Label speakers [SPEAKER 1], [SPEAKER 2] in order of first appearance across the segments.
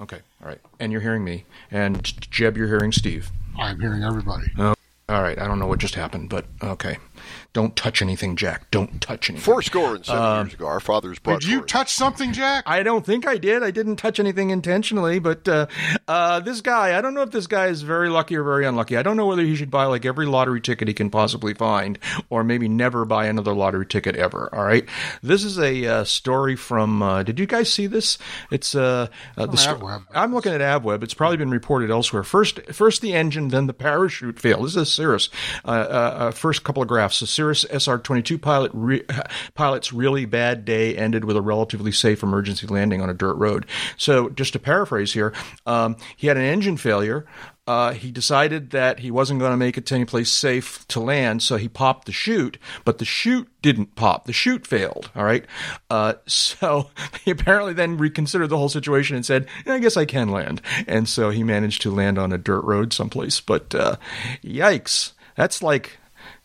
[SPEAKER 1] Okay, all right. And you're hearing me. And Jeb, you're hearing Steve.
[SPEAKER 2] I'm hearing everybody.
[SPEAKER 1] Oh. Oh, all right. I don't know what just happened, but okay. Don't touch anything, Jack. Don't touch anything.
[SPEAKER 3] Four score and seven um, years ago, our fathers brought.
[SPEAKER 2] Did you touch something, Jack?
[SPEAKER 1] I don't think I did. I didn't touch anything intentionally, but uh, uh, this guy, I don't know if this guy is very lucky or very unlucky. I don't know whether he should buy like every lottery ticket he can possibly find, or maybe never buy another lottery ticket ever. All right. This is a uh, story from. Uh, did you guys see this? It's uh, uh the sto- I'm looking at AvWeb. It's probably been reported elsewhere. First, first the engine, then the parachute failed. This is Cirrus. Uh, first couple of graphs. The Cirrus SR-22 pilot re- pilot's really bad day ended with a relatively safe emergency landing on a dirt road. So, just to paraphrase here, um, he had an engine failure. Uh, he decided that he wasn't going to make it to any place safe to land, so he popped the chute, but the chute didn't pop. The chute failed. All right. Uh, so he apparently then reconsidered the whole situation and said, I guess I can land. And so he managed to land on a dirt road someplace. But uh, yikes. That's like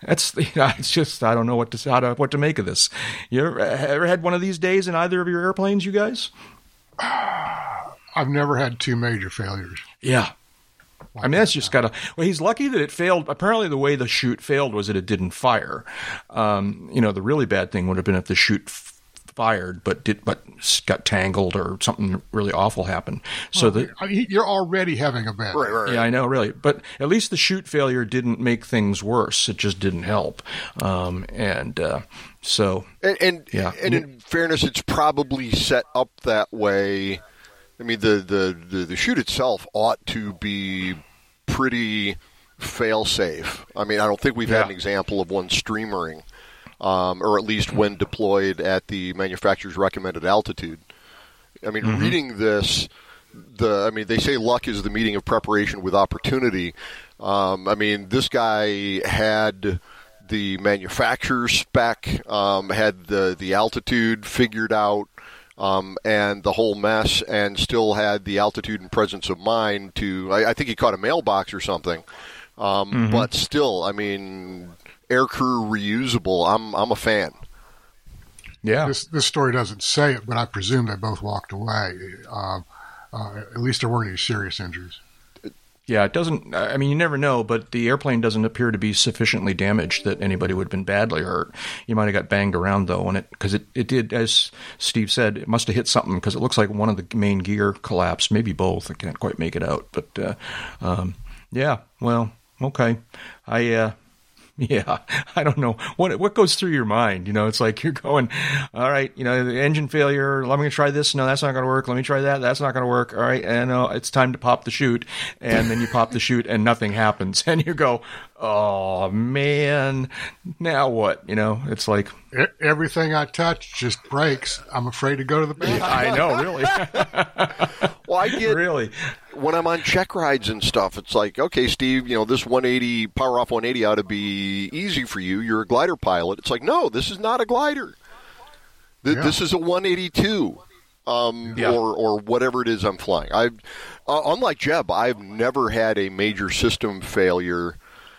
[SPEAKER 1] that's you know, it's just I don't know what to how to what to make of this. You ever, ever had one of these days in either of your airplanes, you guys?
[SPEAKER 2] I've never had two major failures.
[SPEAKER 1] Yeah. I mean, that's just got to. Well, he's lucky that it failed. Apparently, the way the chute failed was that it didn't fire. Um, you know, the really bad thing would have been if the chute fired, but did but got tangled or something really awful happened. So well,
[SPEAKER 2] that you're already having a bad.
[SPEAKER 3] Right, right,
[SPEAKER 1] Yeah, I know, really. But at least the chute failure didn't make things worse. It just didn't help. Um, and uh, so,
[SPEAKER 3] and, and yeah, and in fairness, it's probably set up that way. I mean, the the the, the chute itself ought to be pretty fail safe. I mean, I don't think we've yeah. had an example of one streamering um, or at least when deployed at the manufacturer's recommended altitude. I mean, mm-hmm. reading this, the I mean, they say luck is the meeting of preparation with opportunity. Um, I mean, this guy had the manufacturer's spec, um, had the the altitude figured out. Um, and the whole mess, and still had the altitude and presence of mind to. I, I think he caught a mailbox or something, um, mm-hmm. but still, I mean, aircrew reusable, I'm I'm a fan.
[SPEAKER 2] Yeah, this this story doesn't say it, but I presume they both walked away. Uh, uh, at least there weren't any serious injuries.
[SPEAKER 1] Yeah, it doesn't. I mean, you never know, but the airplane doesn't appear to be sufficiently damaged that anybody would have been badly hurt. You might have got banged around though, and it because it, it did, as Steve said, it must have hit something because it looks like one of the main gear collapsed, maybe both. I can't quite make it out, but uh, um, yeah. Well, okay. I uh, Yeah, I don't know what what goes through your mind. You know, it's like you're going, all right, you know, the engine failure. Let me try this. No, that's not going to work. Let me try that. That's not going to work. All right, and uh, it's time to pop the chute, and then you pop the chute, and nothing happens, and you go, oh man, now what? You know, it's like
[SPEAKER 2] everything I touch just breaks. I'm afraid to go to the bathroom.
[SPEAKER 1] I know, really.
[SPEAKER 3] well, I get
[SPEAKER 1] really
[SPEAKER 3] when I'm on check rides and stuff. It's like, okay, Steve, you know, this 180 power off 180 ought to be easy for you. You're a glider pilot. It's like, no, this is not a glider. Th- yeah. This is a 182. Um, yeah. or or whatever it is I'm flying. I, uh, unlike Jeb, I've never had a major system failure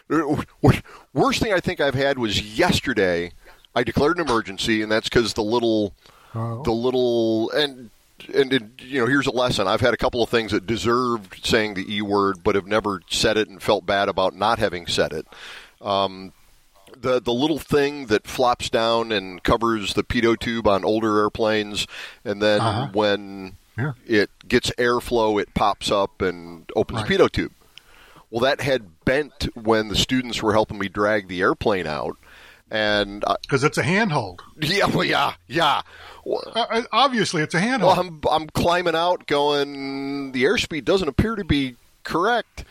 [SPEAKER 3] Worst thing I think I've had was yesterday. I declared an emergency, and that's because the little, oh. the little, and and it, you know, here's a lesson. I've had a couple of things that deserved saying the e word, but have never said it and felt bad about not having said it. Um, the the little thing that flops down and covers the pitot tube on older airplanes, and then uh-huh. when yeah. it gets airflow, it pops up and opens right. the pitot tube. Well, that had bent when the students were helping me drag the airplane out, and
[SPEAKER 2] because it's a handhold.
[SPEAKER 3] Yeah, well, yeah, yeah.
[SPEAKER 2] Well, uh, uh, obviously, it's a handhold.
[SPEAKER 3] Well, I'm I'm climbing out, going. The airspeed doesn't appear to be correct,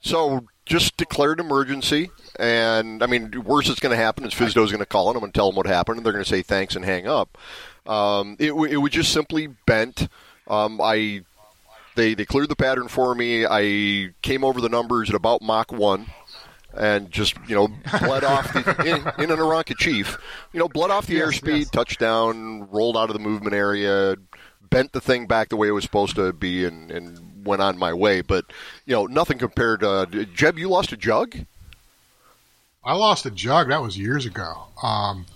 [SPEAKER 3] so just declared emergency. And I mean, worst that's going to happen is FSDO's going to call and I'm going to tell them what happened, and they're going to say thanks and hang up. Um, it it was just simply bent. Um, I they they cleared the pattern for me. I came over the numbers at about Mach one, and just you know bled off the, in, in an Aeronca Chief. You know, bled off the yes, airspeed, yes. touchdown, rolled out of the movement area, bent the thing back the way it was supposed to be, and, and went on my way. But you know, nothing compared to Jeb. You lost a jug.
[SPEAKER 2] I lost a jug. That was years ago. Um,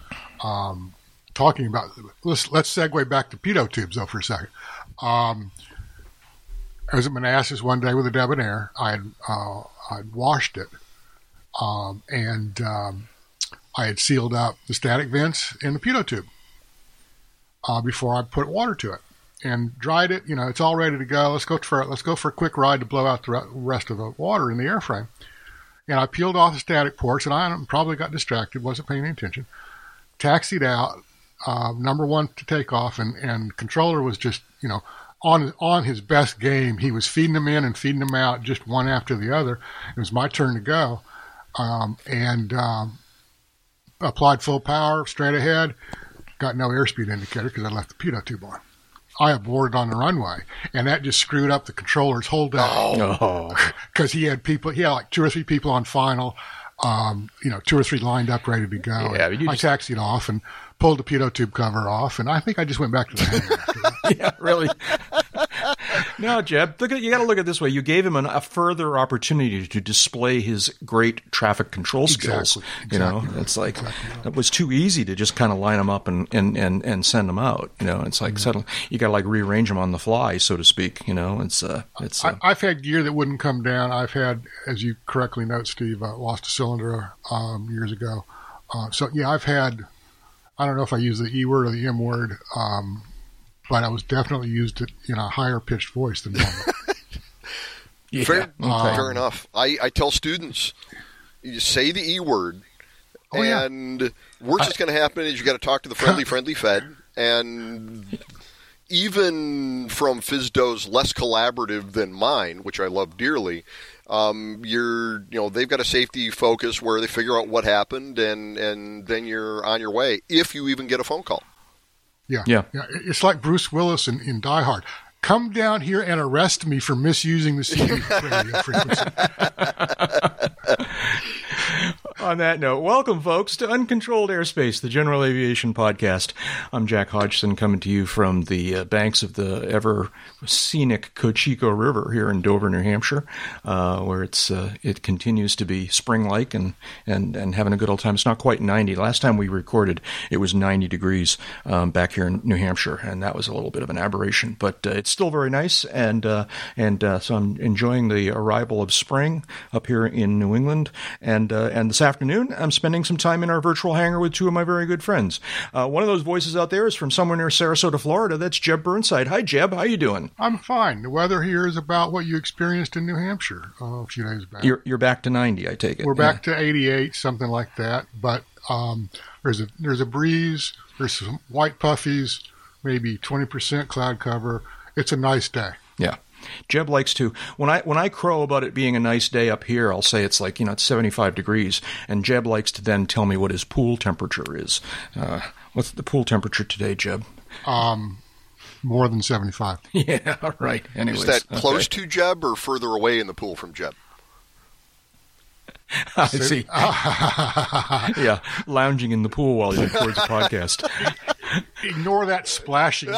[SPEAKER 2] um, talking about let's let's segue back to pitot tubes though for a second. Um, I was at Manassas one day with a debonair. I had uh, I'd washed it, um, and um, I had sealed up the static vents in the pitot tube uh, before I put water to it and dried it. You know, it's all ready to go. Let's go for let's go for a quick ride to blow out the rest of the water in the airframe. And I peeled off the static ports, and I probably got distracted, wasn't paying any attention. Taxied out, uh, number one to take off, and and controller was just you know on on his best game. He was feeding them in and feeding them out, just one after the other. It was my turn to go, um, and um, applied full power straight ahead. Got no airspeed indicator because I left the pitot tube on. I aborted on the runway, and that just screwed up the controller's whole day.
[SPEAKER 1] Oh,
[SPEAKER 2] because he had people, he had like two or three people on final, um, you know, two or three lined up ready to go. Yeah, I just... taxied off and pulled the pitot tube cover off, and I think I just went back to the hangar.
[SPEAKER 1] yeah, really. no, Jeb, look at, you got to look at it this way. You gave him an, a further opportunity to display his great traffic control skills. Exactly, exactly. You know, it's like exactly. it was too easy to just kind of line them up and, and, and, and send them out. You know, it's like mm-hmm. suddenly you got to like rearrange them on the fly, so to speak. You know, it's uh, it's. Uh,
[SPEAKER 2] I, have had gear that wouldn't come down. I've had, as you correctly note, Steve, uh, lost a cylinder um, years ago. Uh, so yeah, I've had I don't know if I use the E word or the M word, um, but I was definitely used it in a higher pitched voice than normal.
[SPEAKER 3] yeah. Fair, um, fair enough. I, I tell students, you say the E word, oh, and yeah. what's just going to happen is you got to talk to the friendly, friendly Fed, and even from FSDO's less collaborative than mine, which I love dearly, um, you're you know they've got a safety focus where they figure out what happened and and then you're on your way if you even get a phone call.
[SPEAKER 2] Yeah, yeah, yeah. It's like Bruce Willis in, in Die Hard. Come down here and arrest me for misusing the CD frequency.
[SPEAKER 1] On that note, welcome, folks, to Uncontrolled Airspace, the General Aviation Podcast. I'm Jack Hodgson, coming to you from the uh, banks of the ever scenic Cocheco River here in Dover, New Hampshire, uh, where it's uh, it continues to be spring-like and, and and having a good old time. It's not quite 90. Last time we recorded, it was 90 degrees um, back here in New Hampshire, and that was a little bit of an aberration, but uh, it's still very nice, and uh, and uh, so I'm enjoying the arrival of spring up here in New England, and and this afternoon, I'm spending some time in our virtual hangar with two of my very good friends. Uh, one of those voices out there is from somewhere near Sarasota, Florida. That's Jeb Burnside. Hi, Jeb. How you doing?
[SPEAKER 2] I'm fine. The weather here is about what you experienced in New Hampshire uh, a few days back.
[SPEAKER 1] You're, you're back to 90, I take it.
[SPEAKER 2] We're back to 88, something like that. But um, there's a there's a breeze. There's some white puffies, maybe 20% cloud cover. It's a nice day.
[SPEAKER 1] Yeah. Jeb likes to when I when I crow about it being a nice day up here, I'll say it's like you know it's 75 degrees, and Jeb likes to then tell me what his pool temperature is. Uh, what's the pool temperature today, Jeb?
[SPEAKER 2] Um, more than 75.
[SPEAKER 1] yeah, right. Anyways,
[SPEAKER 3] is that close okay. to Jeb or further away in the pool from Jeb?
[SPEAKER 1] I see. yeah, lounging in the pool while he records the podcast.
[SPEAKER 2] Ignore that splashing.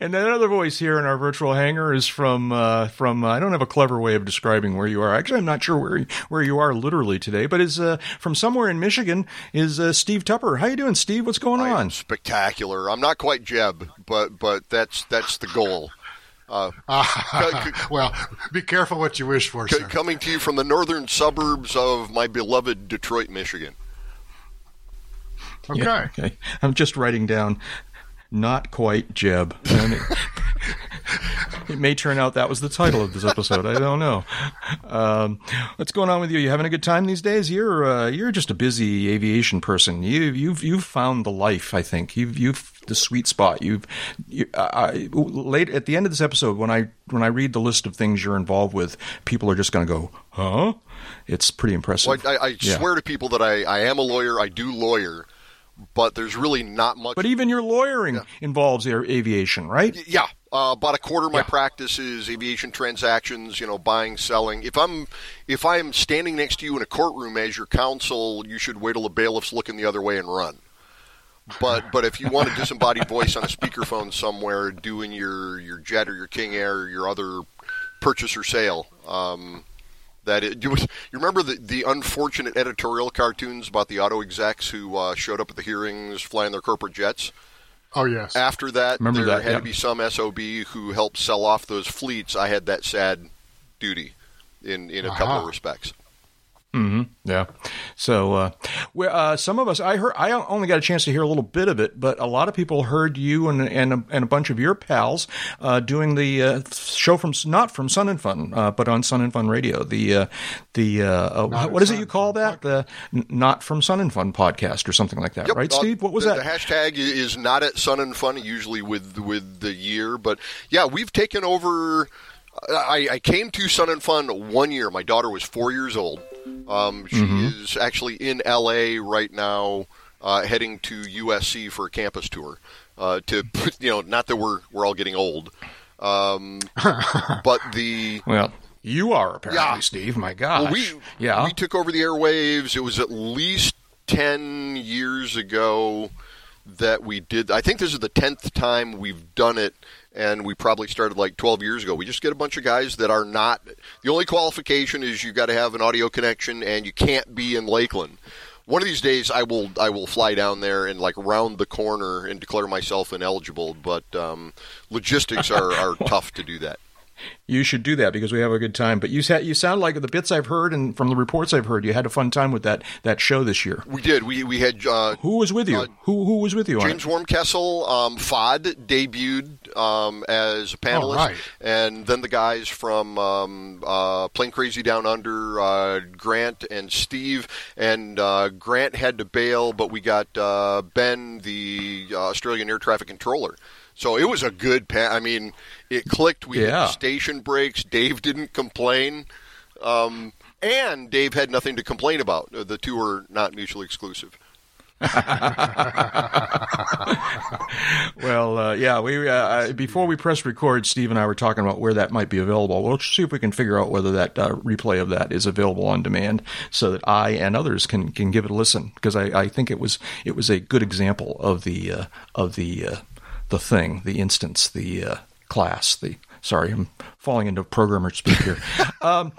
[SPEAKER 1] And another voice here in our virtual hangar is from uh, from uh, I don't have a clever way of describing where you are. Actually, I'm not sure where where you are literally today, but is uh, from somewhere in Michigan. Is uh, Steve Tupper? How you doing, Steve? What's going I on?
[SPEAKER 3] spectacular. I'm not quite Jeb, but but that's that's the goal.
[SPEAKER 2] Uh, well, be careful what you wish for. C-
[SPEAKER 3] coming to you from the northern suburbs of my beloved Detroit, Michigan.
[SPEAKER 2] Okay. Yeah, okay.
[SPEAKER 1] I'm just writing down not quite Jeb. it may turn out that was the title of this episode. I don't know. Um, what's going on with you? You having a good time these days? You're uh, you're just a busy aviation person. You you've you've found the life. I think you've you've the sweet spot. You've you, I, late at the end of this episode when I when I read the list of things you're involved with, people are just going to go, huh? It's pretty impressive.
[SPEAKER 3] Well, I, I yeah. swear to people that I, I am a lawyer. I do lawyer but there's really not much.
[SPEAKER 1] But even your lawyering yeah. involves aviation, right?
[SPEAKER 3] Yeah. Uh, about a quarter of my yeah. practice is aviation transactions. You know, buying, selling. If I'm if I'm standing next to you in a courtroom as your counsel, you should wait till the bailiff's looking the other way and run. But but if you want a disembodied voice on a speakerphone somewhere doing your your jet or your King Air or your other purchase or sale, um, that it, you, you remember the, the unfortunate editorial cartoons about the auto execs who uh, showed up at the hearings flying their corporate jets?
[SPEAKER 2] Oh yes.
[SPEAKER 3] After that,
[SPEAKER 1] Remember
[SPEAKER 3] there
[SPEAKER 1] that,
[SPEAKER 3] had
[SPEAKER 1] yeah.
[SPEAKER 3] to be some SOB who helped sell off those fleets. I had that sad duty in in a couple of respects.
[SPEAKER 1] Yeah. So, uh, we uh, some of us, I heard, I only got a chance to hear a little bit of it, but a lot of people heard you and and a, and a bunch of your pals uh, doing the uh, show from not from Sun and Fun, uh, but on Sun and Fun Radio. The uh, the uh, uh, what is it you call that? The not from Sun and Fun podcast or something like that,
[SPEAKER 3] Yep,
[SPEAKER 1] right, Steve? What was
[SPEAKER 3] the,
[SPEAKER 1] that?
[SPEAKER 3] The hashtag is not at Sun and Fun, usually with with the year, but yeah, we've taken over. I, I came to Sun and Fun one year. My daughter was four years old. Um, she
[SPEAKER 1] Mm-hmm.
[SPEAKER 3] is actually in LA right now, uh, heading to USC for a campus tour. Uh, to you know, not that we're we're all getting old, um, but the
[SPEAKER 1] well, you are apparently,
[SPEAKER 3] Yeah.
[SPEAKER 1] Steve. My gosh.
[SPEAKER 3] well, we
[SPEAKER 1] yeah.
[SPEAKER 3] we took over the airwaves. It was at least ten years ago that we did. I think this is the tenth time we've done it, and we probably started like twelve years ago. We just get a bunch of guys that are not. The only qualification is you got to have an audio connection, and you can't be in Lakeland. One of these days, I will I will fly down there and like round the corner and declare myself ineligible. But um, logistics are, are tough to do that.
[SPEAKER 1] You should do that because we have a good time. But you sa- you sound like the bits I've heard and from the reports I've heard, you had a fun time with that that show this year.
[SPEAKER 3] We did. We we had uh,
[SPEAKER 1] Who was with you?
[SPEAKER 3] Uh,
[SPEAKER 1] who who was with you
[SPEAKER 3] James? Wormkessel, um, Fod debuted um, as a panelist,
[SPEAKER 2] right.
[SPEAKER 3] and then the guys from um, uh, Plane Crazy Down Under, uh, Grant and Steve, and uh, Grant had to bail, but we got uh, Ben, the uh, Australian air traffic controller. So it was a good pan. I mean, it clicked. We
[SPEAKER 1] Yeah.
[SPEAKER 3] had station breaks. Dave didn't complain. Um, and Dave had nothing to complain about. Uh, The two are not mutually exclusive.
[SPEAKER 1] Well, uh, yeah, we uh, uh, before we press record, Steve and I were talking about where that might be available. We'll see if we can figure out whether that uh, replay of that is available on demand, so that I and others can can give it a listen. Because I, I think it was it was a good example of the uh, of the uh, the thing, the instance, the uh, class, the. Sorry, I'm falling into programmer speak here. Um,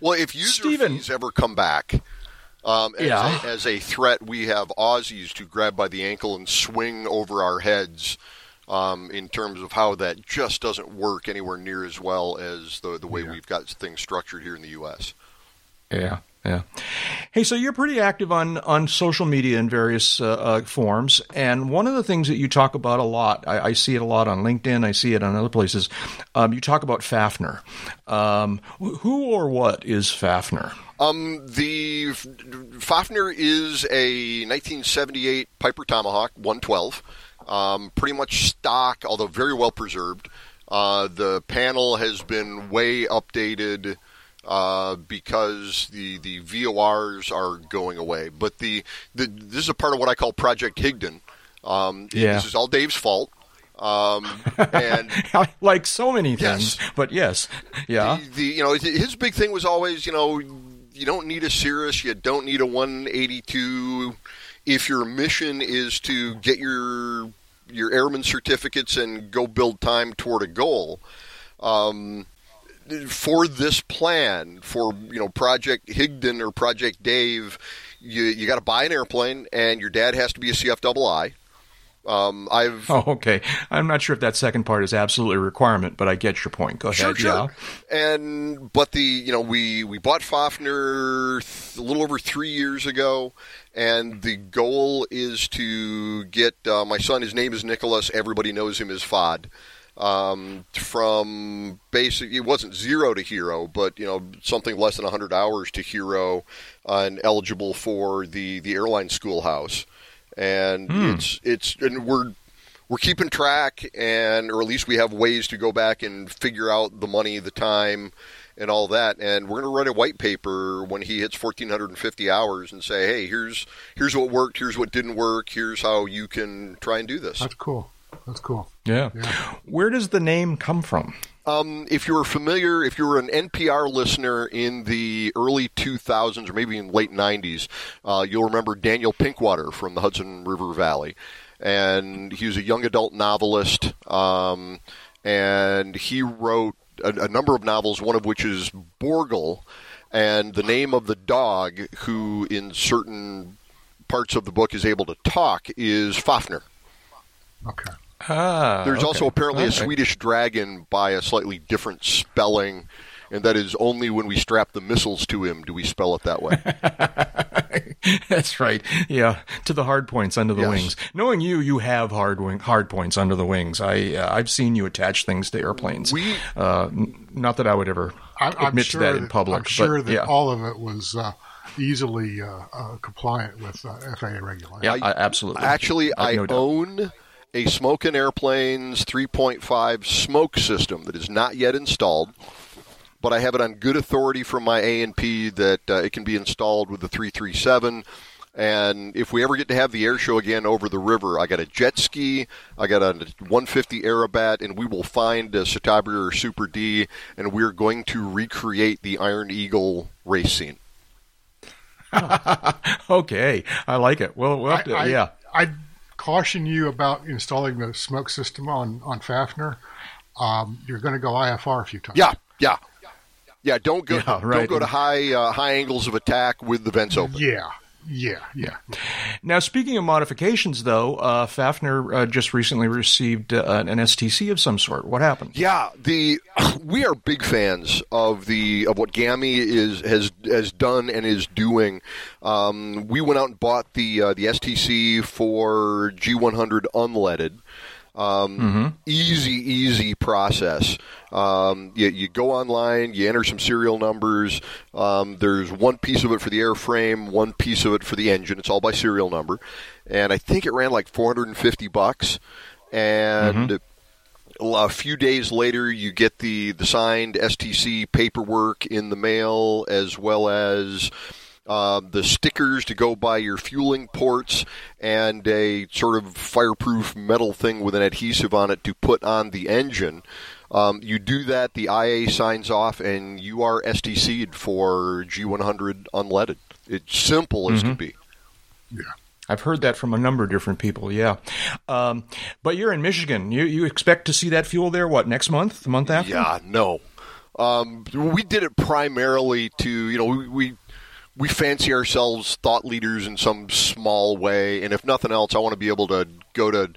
[SPEAKER 3] Well, if user
[SPEAKER 1] Steven-
[SPEAKER 3] fees ever come back um, as,
[SPEAKER 1] Yeah.
[SPEAKER 3] a, as a threat, we have Aussies to grab by the ankle and swing over our heads. Um, in terms of how that just doesn't work anywhere near as well as the the way we've got things structured here in the U.S.
[SPEAKER 1] Yeah, yeah. Hey, so you're pretty active on on social media in various uh, uh, forms, and one of the things that you talk about a lot, I, I see it a lot on LinkedIn, I see it on other places. Um, you talk about Fafner. Um, who or what is Fafner?
[SPEAKER 3] Um, the Fafner is a 1978 Piper Tomahawk 112, um, pretty much stock, although very well preserved. Uh, the panel has been way updated uh, because the the VORs are going away. But the, the this is a part of what I call Project Higdon. Um,
[SPEAKER 1] Yeah.
[SPEAKER 3] This is all Dave's fault. Um, and
[SPEAKER 1] like so many things,
[SPEAKER 3] Yes.
[SPEAKER 1] but yes, yeah.
[SPEAKER 3] the, the you know his big thing was always you know you don't need a Cirrus, you don't need a 182. If your mission is to get your your airman certificates and go build time toward a goal, um, for this plan for you know Project Higdon or Project Dave, you you got to buy an airplane and your dad has to be a CFII. Um, I've
[SPEAKER 1] Oh, okay. I'm not sure if that second part is absolutely a requirement, but I get your point. Go
[SPEAKER 3] Sure,
[SPEAKER 1] ahead.
[SPEAKER 3] sure. And but the you know we we bought Fafner th- a little over three years ago, and the goal is to get uh, my son. His name is Nicholas. Everybody knows him as Fod. Um, from basic, it wasn't zero to hero, but you know something less than 100 hours to hero, uh, and eligible for the the airline schoolhouse. And it's it's and we're we're keeping track and or at least we have ways to go back and figure out the money the time and all that and we're going to write a white paper when he hits 1450 hours and say hey here's here's what worked here's what didn't work here's how you can try and do this
[SPEAKER 2] That's cool. That's cool.
[SPEAKER 1] Yeah.
[SPEAKER 2] Yeah.
[SPEAKER 1] Where does the name come from?
[SPEAKER 3] Um, if you were familiar, if you were an NPR listener in the early 2000s or maybe in late 90s, uh, you'll remember Daniel Pinkwater from the Hudson River Valley. And he was a young adult novelist, um, and he wrote a, a number of novels, one of which is Borgel. And the name of the dog, who in certain parts of the book is able to talk, is Fafner.
[SPEAKER 2] Okay.
[SPEAKER 1] Ah,
[SPEAKER 3] There's
[SPEAKER 1] okay.
[SPEAKER 3] also apparently a Swedish dragon by a slightly different spelling, and that is only when we strap the missiles to him do we spell it that way.
[SPEAKER 1] That's right. Yeah, to the hard points under the
[SPEAKER 3] Yes.
[SPEAKER 1] wings. Knowing you, you have hard wing, hard points under the wings. I uh, I've seen you attach things to airplanes.
[SPEAKER 3] We-
[SPEAKER 1] uh, n- not that I would ever
[SPEAKER 2] I, I'm
[SPEAKER 1] admit
[SPEAKER 2] sure
[SPEAKER 1] to that in public.
[SPEAKER 2] I'm sure
[SPEAKER 1] but
[SPEAKER 2] that
[SPEAKER 1] yeah,
[SPEAKER 2] all of it was uh, easily uh, uh, compliant with uh, FAA regulations.
[SPEAKER 1] yeah, I, absolutely.
[SPEAKER 3] Actually,
[SPEAKER 1] I've
[SPEAKER 3] I
[SPEAKER 1] no doubt.
[SPEAKER 3] own a Smoke and Airplanes 3.5 smoke system that is not yet installed, but I have it on good authority from my A&P that uh, it can be installed with the 337. And if we ever get to have the air show again over the river, I got a jet ski, I got a 150 Aerobat, and we will find a Citabria or Super D, and we're going to recreate the Iron Eagle race scene.
[SPEAKER 1] Okay, I like it. Well, we'll have to,
[SPEAKER 2] I, I,
[SPEAKER 1] yeah.
[SPEAKER 2] I'd caution you about installing the smoke system on, on Fafner. Um, you're going to go IFR a few times.
[SPEAKER 3] Yeah, yeah, yeah. Don't go,
[SPEAKER 1] Yeah, right.
[SPEAKER 3] don't go to high uh, high angles of attack with the vents open.
[SPEAKER 2] Yeah. Yeah. Yeah.
[SPEAKER 1] Now, speaking of modifications, though, uh, Fafner uh, just recently received uh, an STC of some sort. What happened?
[SPEAKER 3] Yeah, the we are big fans of the of what GAMI is has has done and is doing. Um, we went out and bought the uh, the STC for G100 unleaded. Um, mhm Easy, easy process. Um, you, you go online, you enter some serial numbers. Um, there's one piece of it for the airframe, one piece of it for the engine. It's all by serial number, and I think it ran like 450 bucks. And a few days later, you get the, the signed STC paperwork in the mail, as well as uh, the stickers to go by your fueling ports, and a sort of fireproof metal thing with an adhesive on it to put on the engine. Um, you do that, the IA signs off, and you are STC'd for G100 unleaded. It's simple as can be. Yeah.
[SPEAKER 1] I've heard that from a number of different people. Yeah, um, but you're in Michigan. You you expect to see that fuel there? What next month? The month after?
[SPEAKER 3] Yeah, no. Um, we did it primarily to, you know, we, we we fancy ourselves thought leaders in some small way, and if nothing else, I want to be able to go to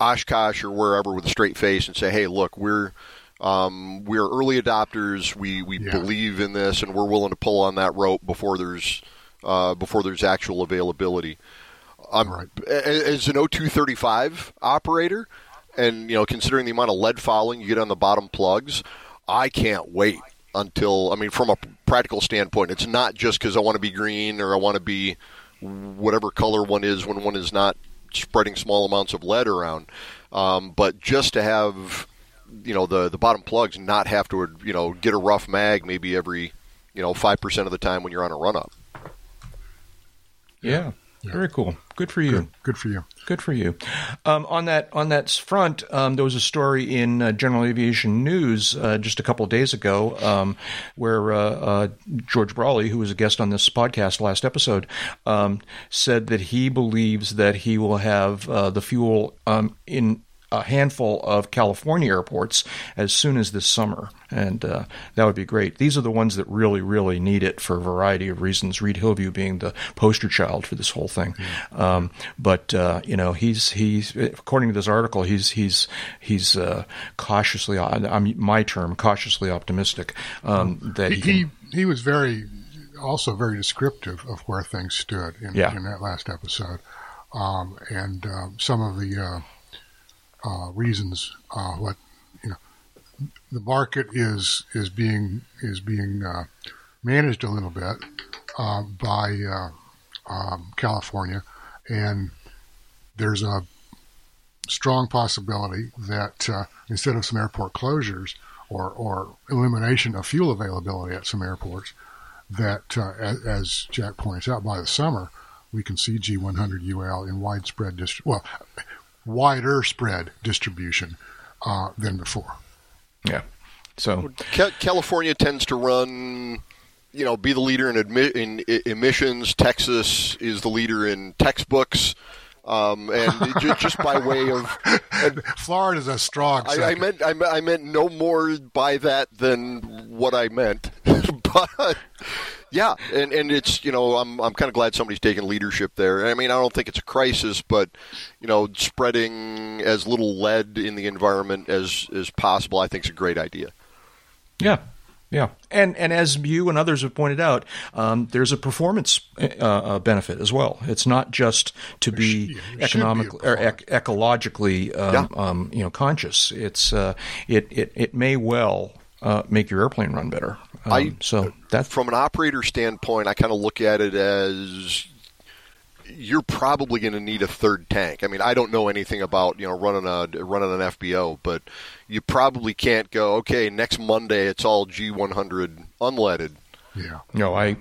[SPEAKER 3] Oshkosh or wherever with a straight face and say, "Hey, look, we're um, we're early adopters. We we
[SPEAKER 2] Yeah.
[SPEAKER 3] believe in this, and we're willing to pull on that rope before there's uh, before there's actual availability." I'm
[SPEAKER 2] Right.
[SPEAKER 3] as an O235 operator, and you know, considering the amount of lead fouling you get on the bottom plugs, I can't wait until. I mean, from a practical standpoint, it's not just because I want to be green or I want to be whatever color one is when one is not spreading small amounts of lead around, um, but just to have you know the the bottom plugs not have to you know get a rough mag maybe every you know five percent of the time when you're on a run up.
[SPEAKER 1] Yeah. Very cool. Good for you.
[SPEAKER 2] Good, good for you.
[SPEAKER 1] Good for you. Um, on that on that front, um, there was a story in uh, General Aviation News uh, just a couple days ago um, where uh, uh, George Braly, who was a guest on this podcast last episode, um, said that he believes that he will have uh, the fuel um, in a handful of California airports as soon as this summer, and uh, that would be great. These are the ones that really, really need it for a variety of reasons. Reid-Hillview being the poster child for this whole thing, um, but uh, you know he's he's according to this article he's he's he's uh, cautiously I'm my term cautiously optimistic um, that he,
[SPEAKER 2] He,
[SPEAKER 1] can,
[SPEAKER 2] he he was very also very descriptive of where things stood in,
[SPEAKER 1] Yeah.
[SPEAKER 2] in that last episode, um, and um, some of the uh, reasons uh, what you know the market is is being is being uh, managed a little bit uh, by uh, um, California, and there's a strong possibility that uh, instead of some airport closures or, or elimination of fuel availability at some airports, that as, as Jack points out, by the summer we can see G100 UL in widespread distribution. well wider spread distribution uh, than before.
[SPEAKER 1] yeah. So
[SPEAKER 3] California tends to run, you know, be the leader in, admi- in emissions. Texas is the leader in textbooks, um, and it just by way of, and
[SPEAKER 2] Florida's a strong.
[SPEAKER 3] I, I meant I, meant I meant no more by that than what I meant, but Yeah, and and it's you know I'm I'm kind of glad somebody's taking leadership there. I mean I don't think it's a crisis, but you know spreading as little lead in the environment as as possible, I think is a great idea.
[SPEAKER 1] Yeah, yeah, and and as you and others have pointed out, um, there's a performance uh, uh, benefit as well. It's not just to be
[SPEAKER 2] yeah,
[SPEAKER 1] economically or ec- ecologically um, yeah. um, you know conscious. It's uh, it, it it may well uh, make your airplane run better. Um,
[SPEAKER 3] I,
[SPEAKER 1] so that
[SPEAKER 3] from an operator standpoint, I kind of look at it as you're probably going to need a third tank. I mean, I don't know anything about you know running a running an FBO, but you probably can't go. Okay, next Monday it's all G100 unleaded.
[SPEAKER 2] Yeah.
[SPEAKER 1] No, I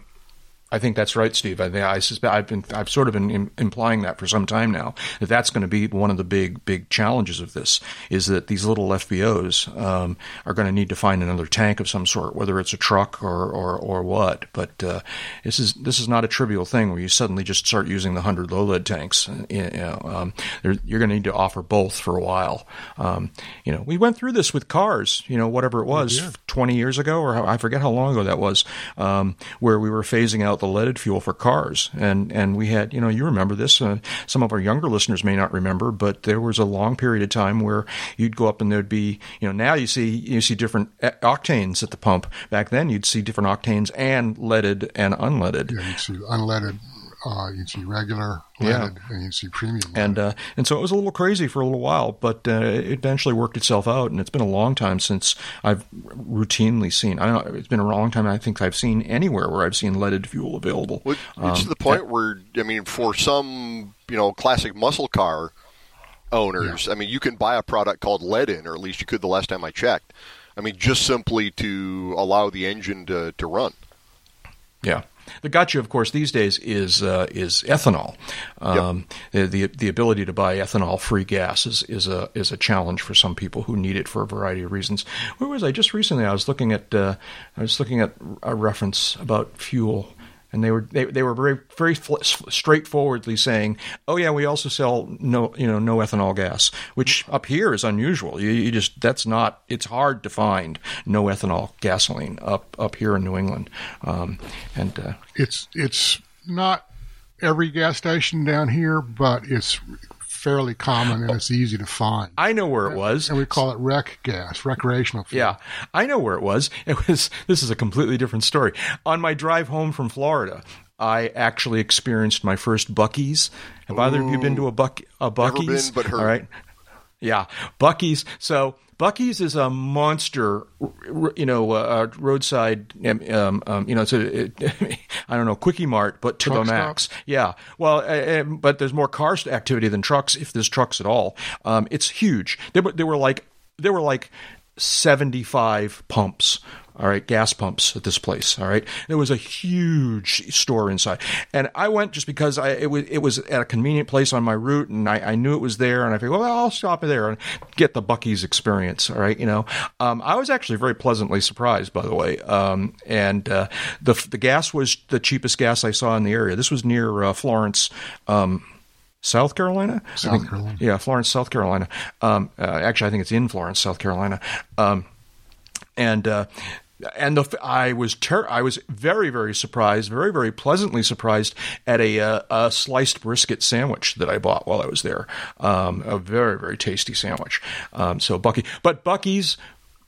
[SPEAKER 1] I think that's right, Steve. I, I suspect I've been I've sort of been implying that for some time now that that's going to be one of the big big challenges of this is that these little FBOs um, are going to need to find another tank of some sort, whether it's a truck or or, or what. But uh, this is this is not a trivial thing where you suddenly just start using the hundred low lead tanks. Uh, you know, um, you're going to need to offer both for a while. Um, you know, we went through this with cars. You know, whatever it was,
[SPEAKER 2] yeah.
[SPEAKER 1] twenty years ago, or how, I forget how long ago that was, um, where we were phasing out the leaded fuel for cars. And, and we had, you know, you remember this. Uh, some of our younger listeners may not remember, but there was a long period of time where you'd go up and there'd be, you know, now you see, you see different octanes at the pump. Back then you'd see different octanes and leaded and unleaded.
[SPEAKER 2] Yeah, unleaded uh, you can see regular leaded, yeah. and you can see premium. Leaded.
[SPEAKER 1] And uh, and so it was a little crazy for a little while, but uh, it eventually worked itself out. And it's been a long time since I've routinely seen. I don't know. It's been a long time. I think I've seen anywhere where I've seen leaded fuel available.
[SPEAKER 3] Well, it's um, to the point that, where I mean, for some you know classic muscle car owners, yeah. I mean, you can buy a product called lead in, or at least you could the last time I checked. I mean, just simply to allow the engine to, to run.
[SPEAKER 1] Yeah. The gotcha, of course, these days is uh, is ethanol. Um, yep. The the ability to buy ethanol free gas is, is a is a challenge for some people who need it for a variety of reasons. Where was I just recently? I was looking at uh, I was looking at a reference about fuel and they were they, they were very very straightforwardly saying, "Oh yeah, we also sell no you know no ethanol gas," which up here is unusual. You, you just that's not it's hard to find no ethanol gasoline up up here in New England, um, and uh,
[SPEAKER 2] it's it's not every gas station down here, but it's fairly common and it's easy to find.
[SPEAKER 1] I know where it was.
[SPEAKER 2] And we call it rec gas, recreational fuel.
[SPEAKER 1] Yeah, I know where it was. It was. This is a completely different story. On my drive home from Florida, I actually experienced my first Buc-ee's. Have Ooh, either of you been to a Buck a Buc-ee's?
[SPEAKER 3] Never been, but heard.
[SPEAKER 1] All right. Yeah, Buc-ee's. So Buc-ee's is a monster, you know, uh, roadside, um, um, um, you know, it's a, it, I don't know, quickie mart, but to
[SPEAKER 2] Truck
[SPEAKER 1] the max.
[SPEAKER 2] Stop.
[SPEAKER 1] Yeah. Well, uh, but there's more car activity than trucks, if there's trucks at all. Um, it's huge. There there were like, there were like 75 pumps all right, gas pumps at this place. All right, there was a huge store inside, and I went just because I it was it was at a convenient place on my route, and I, I knew it was there, and I figured, well, I'll stop there and get the Buc-ee's experience. All right, you know, um, I was actually very pleasantly surprised, by the way, um, and uh, the the gas was the cheapest gas I saw in the area. This was near uh, Florence. Um, South Carolina?
[SPEAKER 2] South think, Carolina.
[SPEAKER 1] Yeah, Florence, South Carolina. Um, uh, actually, I think it's in Florence, South Carolina. Um, and uh, and the, I was ter- I was very very surprised, very very pleasantly surprised at a, uh, a sliced brisket sandwich that I bought while I was there. Um, a very very tasty sandwich. Um, so Bucky, but Buc-ee's.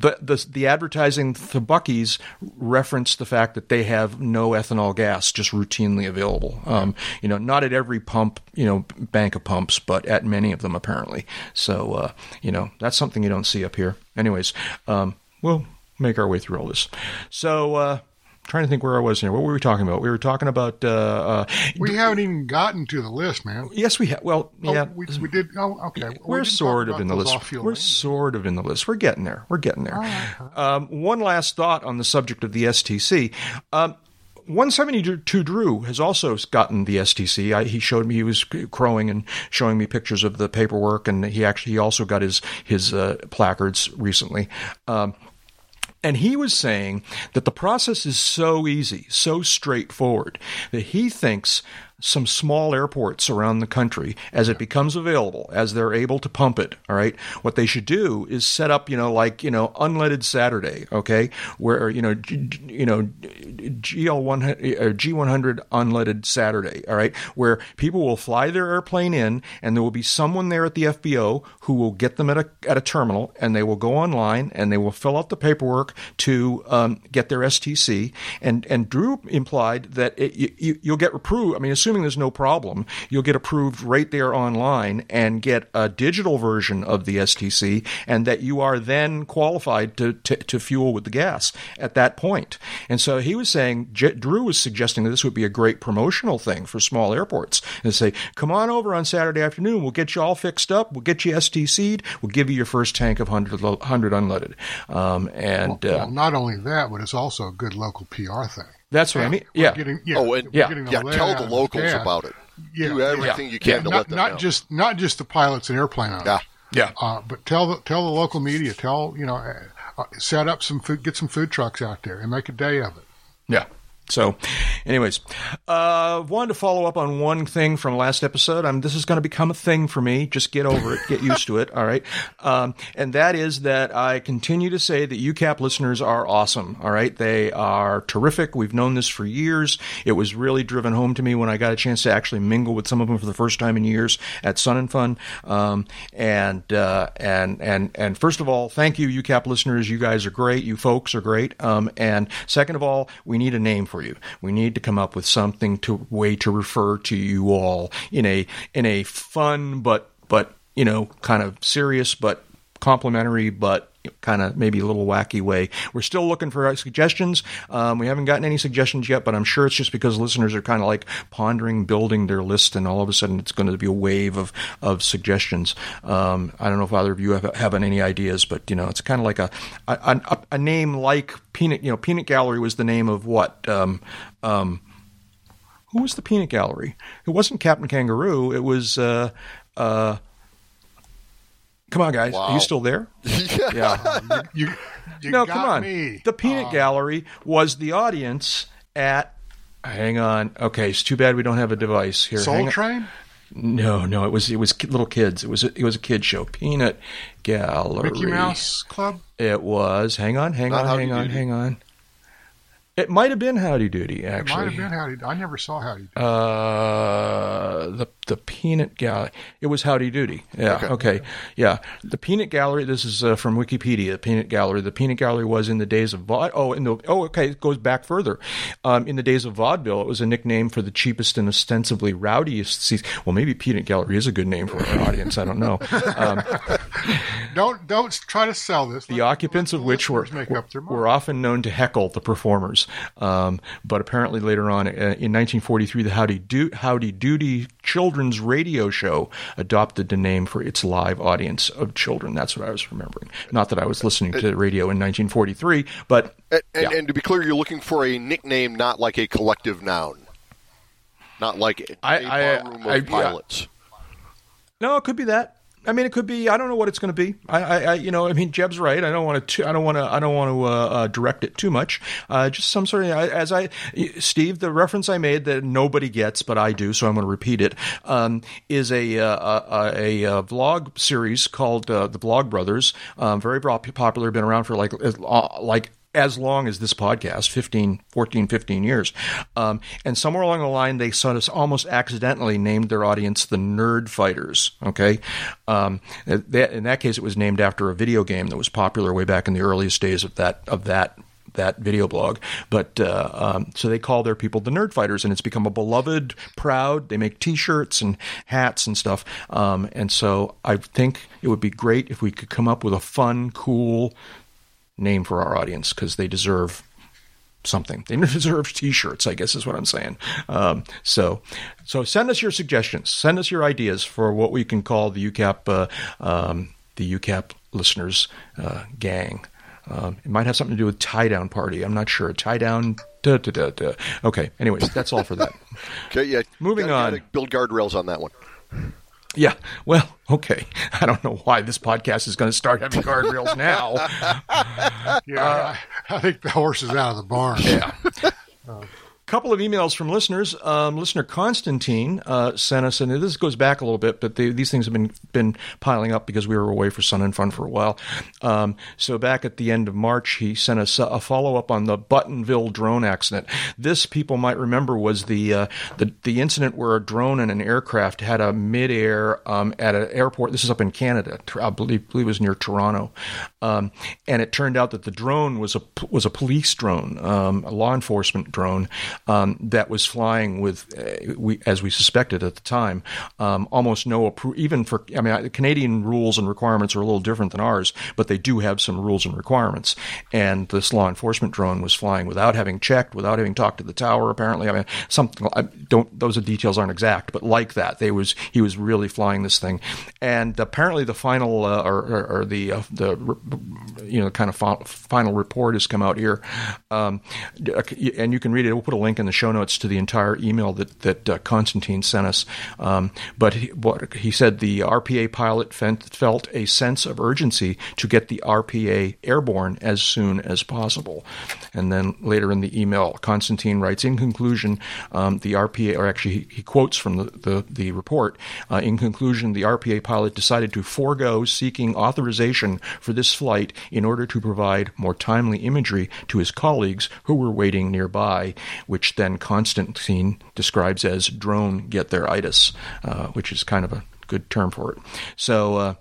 [SPEAKER 1] The, the the advertising the Buc-ee's reference the fact that they have no ethanol gas just routinely available. Um, you know, not at every pump, you know, bank of pumps, but at many of them apparently. So uh, you know, that's something you don't see up here. Anyways, um, well, make our way through all this. So, uh, trying to think where I was here. What were we talking about? We were talking about. Uh, uh,
[SPEAKER 2] we haven't even gotten to the list, man.
[SPEAKER 1] Yes, we have. Well,
[SPEAKER 2] oh,
[SPEAKER 1] yeah,
[SPEAKER 2] we, we, did. Oh, okay.
[SPEAKER 1] We're
[SPEAKER 2] we
[SPEAKER 1] sort of in the list. We're sort of in the list. We're getting there. We're getting there. Right. Um, one last thought on the subject of the STC. Um, 172 Drew has also gotten the STC. I, he showed me he was crowing and showing me pictures of the paperwork, and he actually he also got his his uh, placards recently. Um, and he was saying that the process is so easy, so straightforward, that he thinks some small airports around the country as it becomes available, as they're able to pump it. All right, what they should do is set up, you know, like you know, unleaded Saturday, okay, where you know, G, you know, GL one uh, G one hundred unleaded Saturday, all right, where people will fly their airplane in, and there will be someone there at the FBO who will get them at a at a terminal, and they will go online and they will fill out the paperwork to um, get their STC. And and Drew implied that it, you, you'll get approved. I mean, assuming there's no problem, you'll get approved right there online and get a digital version of the STC, and that you are then qualified to to, to fuel with the gas at that point. And so he was saying, J- Drew was suggesting that this would be a great promotional thing for small airports and say, come on over on Saturday afternoon, we'll get you all fixed up, we'll get you STC'd, we'll give you your first tank of 100, 100 unleaded. Um, and
[SPEAKER 2] well,
[SPEAKER 1] uh,
[SPEAKER 2] well, not only that, but it's also a good local PR thing.
[SPEAKER 1] That's what I mean. Yeah.
[SPEAKER 2] Getting, yeah.
[SPEAKER 3] Oh, and
[SPEAKER 1] yeah,
[SPEAKER 3] yeah. Tell the locals about it.
[SPEAKER 2] Yeah.
[SPEAKER 3] Do everything
[SPEAKER 1] yeah.
[SPEAKER 3] you can
[SPEAKER 1] yeah.
[SPEAKER 3] to
[SPEAKER 2] not,
[SPEAKER 3] let them
[SPEAKER 2] not
[SPEAKER 3] know.
[SPEAKER 2] just not just the pilots and airplane owners.
[SPEAKER 3] Yeah.
[SPEAKER 1] Yeah.
[SPEAKER 2] Uh, but tell the tell the local media. Tell you know, uh, set up some food, get some food trucks out there, and make a day of it.
[SPEAKER 1] Yeah. So, anyways, uh, wanted to follow up on one thing from last episode. I'm, this is going to become a thing for me. Just get over it, get used to it. All right, um, and that is that I continue to say that UCAP listeners are awesome. All right, they are terrific. We've known this for years. It was really driven home to me when I got a chance to actually mingle with some of them for the first time in years at Sun and Fun. Um, and uh, and and and first of all, thank you, UCAP listeners. You guys are great. You folks are great. Um, and second of all, we need a name for you. We need to come up with something to way to refer to you all in a in a fun but but you know kind of serious but complimentary but kind of maybe a little wacky way. We're still looking for suggestions. Um, we haven't gotten any suggestions yet, but I'm sure it's just because listeners are kind of like pondering, building their list, and all of a sudden it's going to be a wave of of suggestions. Um, I don't know if either of you have, have any ideas, but you know, it's kind of like a a, a a name like Peanut. You know, Peanut Gallery was the name of what. Um, um, who was the Peanut Gallery? It wasn't Captain Kangaroo. It was. Uh, uh, come on, guys. Are you still there? yeah.
[SPEAKER 2] You, you
[SPEAKER 1] no,
[SPEAKER 2] got
[SPEAKER 1] come on.
[SPEAKER 2] me.
[SPEAKER 1] The Peanut
[SPEAKER 2] Uh,
[SPEAKER 1] Gallery was the audience at. Hang on. Okay, it's too bad we don't have a device here.
[SPEAKER 2] Soul
[SPEAKER 1] Hang on.
[SPEAKER 2] Train.
[SPEAKER 1] No, no, it was it was little kids. It was a, it was a kid show. Peanut Gallery.
[SPEAKER 2] Mickey Mouse Club.
[SPEAKER 1] It was. Hang on, hang
[SPEAKER 3] Not
[SPEAKER 1] on, hang on, hang on. It might have been Howdy Doody, actually.
[SPEAKER 2] It might have been Howdy. I never saw Howdy. Doody.
[SPEAKER 1] Uh, the the Peanut Gallery. It was Howdy Doody. Yeah.
[SPEAKER 3] Okay.
[SPEAKER 1] Okay. Yeah. The Peanut Gallery. This is uh, from Wikipedia. The Peanut Gallery. The Peanut Gallery was in the days of vaud- oh in the oh okay it goes back further. Um, in the days of vaudeville, it was a nickname for the cheapest and ostensibly rowdiest. Well, maybe Peanut Gallery is a good name for our audience. I don't know. Um,
[SPEAKER 2] Don't don't try to sell this.
[SPEAKER 1] the occupants of which were,
[SPEAKER 2] make up their
[SPEAKER 1] were often known to heckle the performers. Um, but apparently later on, uh, in 1943, the Howdy, Do- Howdy Doody children's radio show adopted the name for its live audience of children. That's what I was remembering. Not that I was listening to the radio in 1943, but
[SPEAKER 3] And, and,
[SPEAKER 1] Yeah.
[SPEAKER 3] and to be clear, you're looking for a nickname, not like a collective noun, not like a
[SPEAKER 1] I- I-
[SPEAKER 3] barroom of
[SPEAKER 1] I- yeah.
[SPEAKER 3] pilots.
[SPEAKER 1] No, it could be that. I mean, it could be. I don't know what it's going to be. I, I, I, you know, I mean, Jeb's right. I don't want to. I don't want to. I don't want to uh, uh, direct it too much. Uh, just some sort of. As I, Steve, the reference I made that nobody gets, but I do, so I'm going to repeat it. Um, is a uh, a, a, a vlog series called uh, the Vlog Brothers. Um, very popular. Been around for like uh, like as long as this podcast 15 14 15 years. Um, and somewhere along the line they sort of almost accidentally named their audience the nerd fighters okay? Um, that, in that case it was named after a video game that was popular way back in the earliest days of that of that that video blog. But uh, um, so they call their people the nerd fighters and it's become a beloved proud they make t-shirts and hats and stuff. Um, and so i think it would be great if we could come up with a fun cool name for our audience because they deserve something. They deserve T-shirts, I guess is what I'm saying. Um, so, so send us your suggestions. Send us your ideas for what we can call the UCAP uh, um, the UCAP listeners uh, gang. Um, it might have something to do with tie down party. I'm not sure. Tie down. Okay. Anyways, that's all for that.
[SPEAKER 3] Okay, yeah.
[SPEAKER 1] Moving
[SPEAKER 3] gotta,
[SPEAKER 1] on.
[SPEAKER 3] gotta build guardrails on that one.
[SPEAKER 1] Yeah. Well, okay. I don't know why this podcast is going to start having guardrails now.
[SPEAKER 2] Yeah, I, I think the horse is out of the barn.
[SPEAKER 1] Yeah. Uh, couple of emails from listeners. Um, listener Constantine uh, sent us, and this goes back a little bit, but they, these things have been been piling up because we were away for Sun and Fun for a while. Um, so back at the end of March, he sent us a follow up on the Buttonville drone accident. This people might remember was the uh, the the incident where a drone and an aircraft had a midair um, at an airport. This is up in Canada, I believe, believe it was near Toronto, um, and it turned out that the drone was a was a police drone, um, a law enforcement drone um, that was flying with, uh, we, as we suspected at the time, um, almost no appro- even for. I mean, Canadian rules and requirements are a little different than ours, but they do have some rules and requirements. And this law enforcement drone was flying without having checked, without having talked to the tower. Apparently, I mean, something. I don't. Those details aren't exact, but like that, they was he was really flying this thing, and apparently the final uh, or, or, or, the uh, the you know kind of final report has come out here, um, and you can read it. We'll put a link in the show notes to the entire email that that uh, Constantine sent us. Um, but he, what he said the RPA pilot felt a sense of urgency to get the RPA airborne as soon as possible. And then later in the email, Constantine writes, in conclusion, um, the RPA, or actually he, he quotes from the, the, the report, uh, in conclusion, the RPA pilot decided to forego seeking authorization for this flight in order to provide more timely imagery to his colleagues who were waiting nearby, which then Constantine describes as drone get there itis, uh, which is kind of a good term for it. So, uh,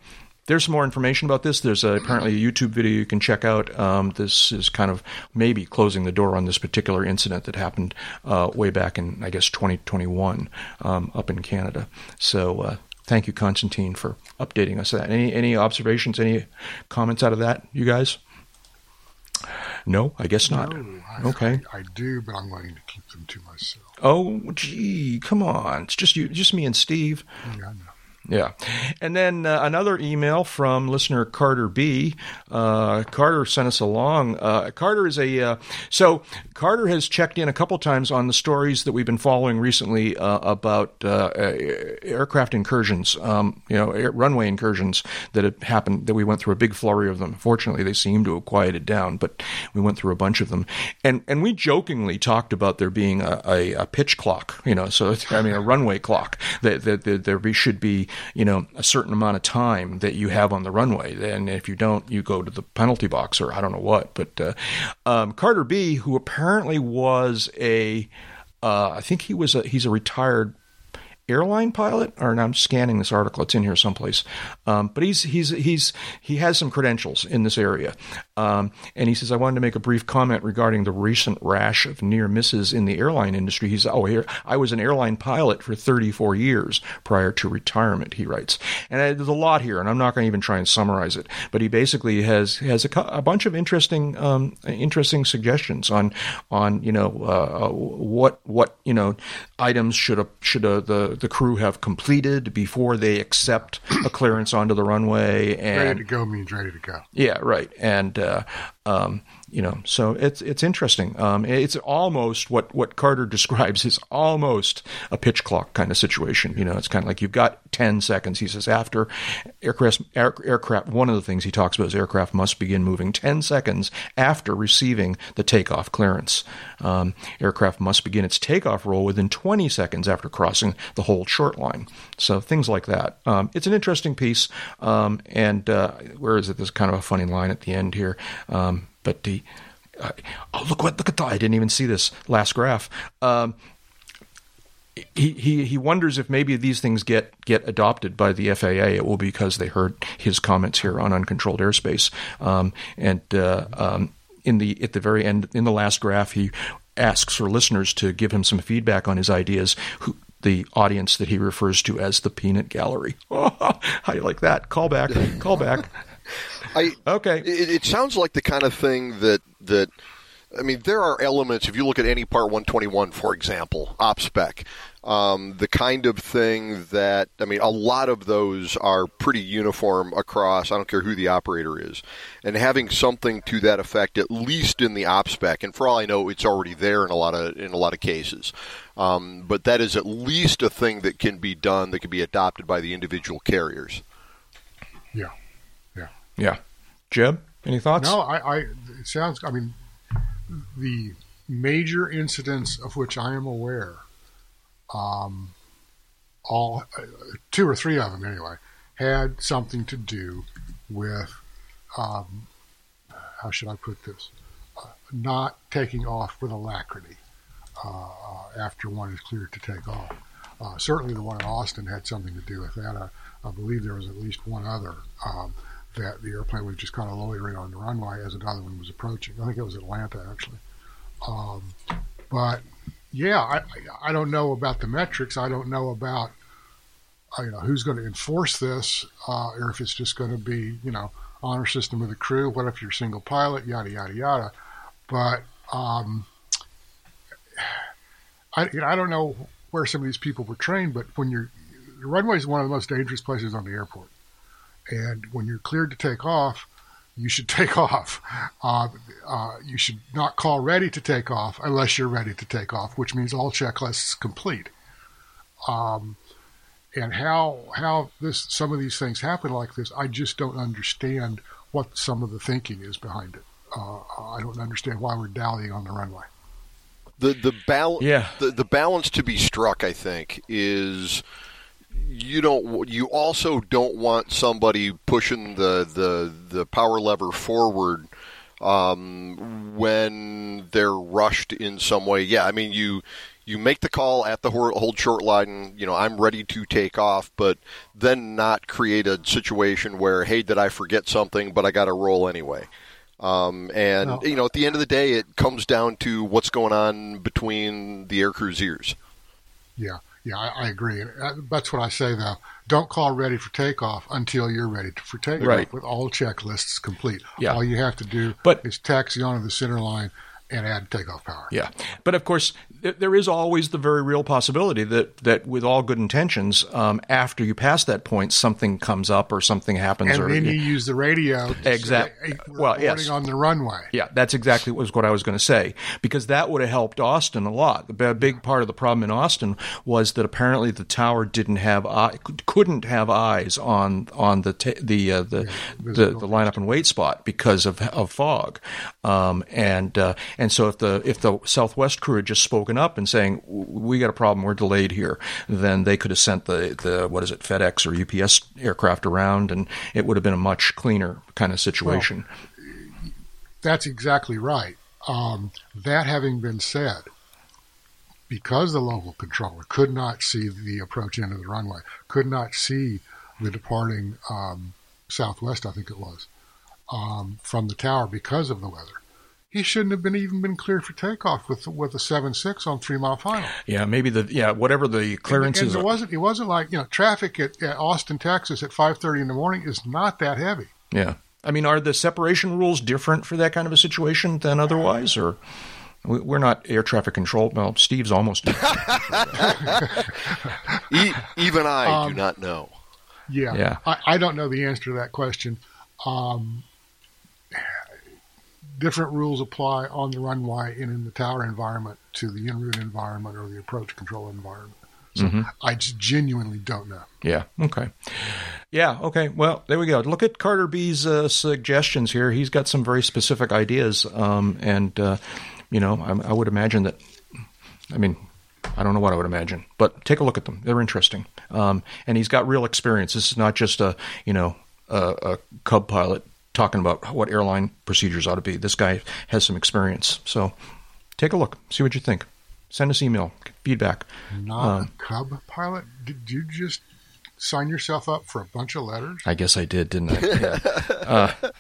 [SPEAKER 1] there's some more information about this. There's a, apparently a YouTube video you can check out. Um, this is kind of maybe closing the door on this particular incident that happened uh, way back in, I guess, 2021 um, up in Canada. So uh, thank you, Constantine, for updating us. That any any observations, any comments out of that, you guys? No, I guess not.
[SPEAKER 2] No, I,
[SPEAKER 1] okay,
[SPEAKER 2] I, I, do, but I'm going to keep them to myself.
[SPEAKER 1] Oh, gee, come on! It's just you, just me and Steve.
[SPEAKER 2] Yeah,
[SPEAKER 1] yeah. And then uh, another email from listener Carter B. Uh, Carter sent us along. Uh, Carter is a. Uh, so Carter has checked in a couple times on the stories that we've been following recently uh, about uh, aircraft incursions, um, you know, air, runway incursions that had happened, that we went through a big flurry of them. Fortunately, they seem to have quieted down, but we went through a bunch of them. And, and we jokingly talked about there being a, a, a pitch clock, you know, so, I mean, a runway clock that, that, that there should be you know, a certain amount of time that you have on the runway. And if you don't, you go to the penalty box or I don't know what. But uh, um, Carter B, who apparently was a, uh, I think he was a, he's a retired airline pilot, or I'm scanning this article. It's in here someplace. Um, but he's he's he's he has some credentials in this area, um, and he says I wanted to make a brief comment regarding the recent rash of near misses in the airline industry. He's oh here I was an airline pilot for 34 years prior to retirement. He writes, and there's a lot here, and I'm not going to even try and summarize it. But he basically has has a, a bunch of interesting um, interesting suggestions on on you know uh, what what you know items should a, should a, the the crew have completed before they accept a clearance onto the runway. And
[SPEAKER 2] ready to go means ready to go.
[SPEAKER 1] Yeah, right. And uh, um, you know, so it's it's interesting. Um, it's almost what what Carter describes is almost a pitch clock kind of situation. You know, it's kind of like you've got ten seconds. He says after aircraft air, aircraft. One of the things he talks about is aircraft must begin moving ten seconds after receiving the takeoff clearance. Um, aircraft must begin its takeoff roll within twenty seconds after crossing the hold short line. So things like that. Um, it's an interesting piece. Um, and uh, where is it? There's kind of a funny line at the end here. Um, but the uh, oh look what look at that! I didn't even see this last graph. Um, he, he he wonders if maybe these things get get adopted by the FAA. It will be because they heard his comments here on uncontrolled airspace. Um, and uh, um, in the at the very end, in the last graph, he asks for listeners to give him some feedback on his ideas. Who, the audience that he refers to as the peanut gallery. How do you like that? Call back, call back.
[SPEAKER 3] I
[SPEAKER 1] okay.
[SPEAKER 3] It, it sounds like the kind of thing that that. I mean, there are elements. If you look at any Part 121, for example, OpSpec, um, the kind of thing that I mean, a lot of those are pretty uniform across. I don't care who the operator is, and having something to that effect, at least in the OpSpec, and for all I know, it's already there in a lot of in a lot of cases. Um, but that is at least a thing that can be done that can be adopted by the individual carriers.
[SPEAKER 2] Yeah.
[SPEAKER 1] Yeah. Jeb, any thoughts?
[SPEAKER 2] No, I, I it sounds. I mean, the major incidents of which I am aware, um, all two or three of them anyway, had something to do with um, how should I put this? Uh, not taking off with alacrity uh, after one is cleared to take off. Uh, certainly, the one in Austin had something to do with that. I, I believe there was at least one other um, that the airplane was just kind of loitering on the runway as another one was approaching. I think it was Atlanta actually. Um, but yeah, I, I don't know about the metrics. I don't know about uh, you know who's going to enforce this, uh, or if it's just going to be you know honor system of the crew. What if you're single pilot? Yada yada yada. But um, I you know, I don't know where some of these people were trained, but when you're the runway is one of the most dangerous places on the airport, and when you're cleared to take off, you should take off. Uh, uh, you should not call ready to take off unless you're ready to take off, which means all checklists complete. Um, and how how this some of these things happen like this, I just don't understand what some of the thinking is behind it. Uh, I don't understand why we're dallying on the runway.
[SPEAKER 3] The the balance yeah. the, the balance to be struck, I think, is you don't you also don't want somebody pushing the the, the power lever forward um, when they're rushed in some way. Yeah, I mean you you make the call at the hold short line, you know, I'm ready to take off, but then not create a situation where, hey, did I forget something, but I got to roll anyway. Um, and, no. you know, at the end of the day, it comes down to what's going on between the air crew's ears.
[SPEAKER 2] Yeah, yeah, I, I agree. Uh, that's what I say, though. Don't call ready for takeoff until you're ready for takeoff right. with all checklists complete. Yeah. All you have to do but, is taxi onto the center line and add takeoff power.
[SPEAKER 1] Yeah, but of course, there is always the very real possibility that, that with all good intentions, um, after you pass that point, something comes up or something happens.
[SPEAKER 2] And
[SPEAKER 1] or,
[SPEAKER 2] then you use the radio.
[SPEAKER 1] Exactly. Well, yes.
[SPEAKER 2] on the runway.
[SPEAKER 1] Yeah, that's exactly was what I was going to say because that would have helped Austin a lot. A big part of the problem in Austin was that apparently the tower didn't have couldn't have eyes on on the the uh, the, yeah, the, the lineup and wait spot because of of fog, um, and uh, and so if the if the Southwest crew had just spoken up and saying we got a problem, we're delayed here, then they could have sent the the what is it FedEx or UPS aircraft around, and it would have been a much cleaner kind of situation.
[SPEAKER 2] Well, that's exactly right. Um, that having been said, because the local controller could not see the approach end of the runway, could not see the departing um, Southwest, I think it was, um, from the tower because of the weather he shouldn't have been even been cleared for takeoff with with a seven six on three mile final.
[SPEAKER 1] Yeah, maybe the yeah whatever the clearances.
[SPEAKER 2] And, and it wasn't it wasn't like you know traffic at, at Austin, Texas at five thirty in the morning is not that heavy.
[SPEAKER 1] Yeah, I mean, are the separation rules different for that kind of a situation than otherwise, or? We're not air traffic control. Well, Steve's almost.
[SPEAKER 3] Even I um, do not know.
[SPEAKER 2] Yeah, yeah. I, I, don't know the answer to that question. Um, different rules apply on the runway and in the tower environment to the en route environment or the approach control environment. So mm-hmm. I just genuinely don't know.
[SPEAKER 1] Yeah. Okay. Yeah. Okay. Well, there we go. Look at Carter B's uh, suggestions here. He's got some very specific ideas, um, and uh, you know, I, I would imagine that. I mean, I don't know what I would imagine, but take a look at them. They're interesting, um, and he's got real experience. This is not just a you know a, a Cub pilot talking about what airline procedures ought to be. This guy has some experience. So take a look, see what you think. Send us email, feedback.
[SPEAKER 2] Not um, a Cub pilot? Did you just sign yourself up for a bunch of letters?
[SPEAKER 1] I guess I did, didn't I? Yeah. uh,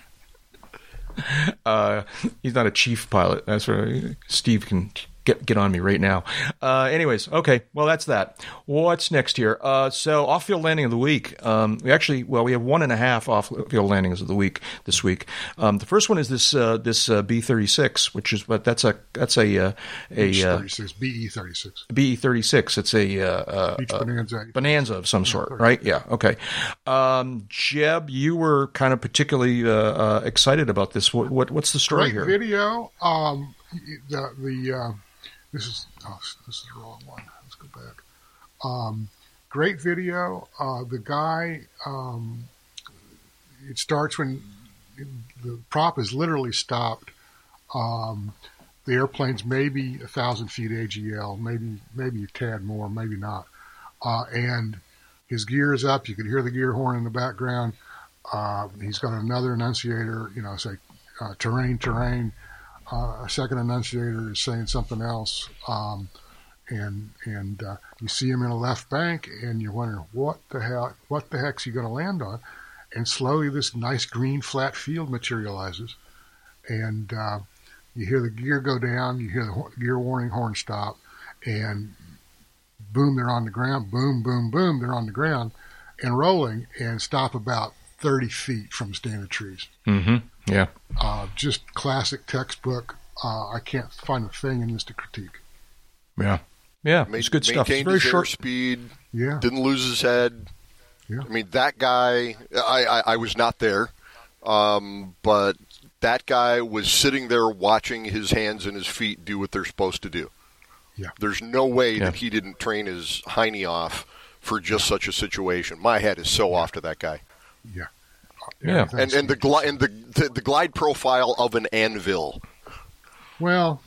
[SPEAKER 1] uh, he's not a chief pilot. That's what Steve can get get on me right now. Uh, anyways, okay. Well, that's that. What's next here? Uh, so off field landing of the week. Um, we actually, well, we have one and a half off field landings of the week this week. Um, the first one is this uh, this uh, B thirty six, which is but that's a that's a uh, a
[SPEAKER 2] uh, BE thirty six
[SPEAKER 1] BE thirty six. It's a
[SPEAKER 2] bonanza
[SPEAKER 1] bonanza of some sort, right? Yeah. Okay. Um, Jeb, you were kind of particularly excited about this. What, what, what's the story
[SPEAKER 2] Great
[SPEAKER 1] here?
[SPEAKER 2] Video. Um, the the this is oh, this is the wrong one. Let's go back. Um, great video. Uh, the guy. Um, it starts when the prop is literally stopped. Um, the airplane's maybe a thousand feet AGL, maybe maybe a tad more, maybe not. Uh, and his gear is up. You could hear the gear horn in the background. Uh, he's got another annunciator, you know, say uh, terrain, terrain. Uh, a second annunciator is saying something else. Um, and and uh, you see him in a left bank, and you're wondering what the hell, what the heck's he going to land on? And slowly, this nice green flat field materializes, and uh, you hear the gear go down, you hear the gear warning horn stop, and boom, they're on the ground. Boom, boom, boom, they're on the ground and rolling, and stop about 30 feet from standing trees.
[SPEAKER 1] Mm-hmm. Yeah.
[SPEAKER 2] Uh, just classic textbook. Uh, I can't find a thing in this to critique.
[SPEAKER 1] Yeah. Yeah, it's good stuff.
[SPEAKER 3] Maintained
[SPEAKER 1] very
[SPEAKER 3] his
[SPEAKER 1] short.
[SPEAKER 3] speed.
[SPEAKER 2] Yeah.
[SPEAKER 3] Didn't lose his head.
[SPEAKER 2] Yeah.
[SPEAKER 3] I mean, that guy. I, I, I was not there, um, but that guy was sitting there watching his hands and his feet do what they're supposed to do.
[SPEAKER 2] Yeah.
[SPEAKER 3] There's no way
[SPEAKER 1] Yeah.
[SPEAKER 3] that he didn't train his hiney off for just such a situation. My head is so off to that guy.
[SPEAKER 2] Yeah.
[SPEAKER 1] Yeah.
[SPEAKER 3] And and the gli- and the, the the glide profile of an anvil.
[SPEAKER 2] Well,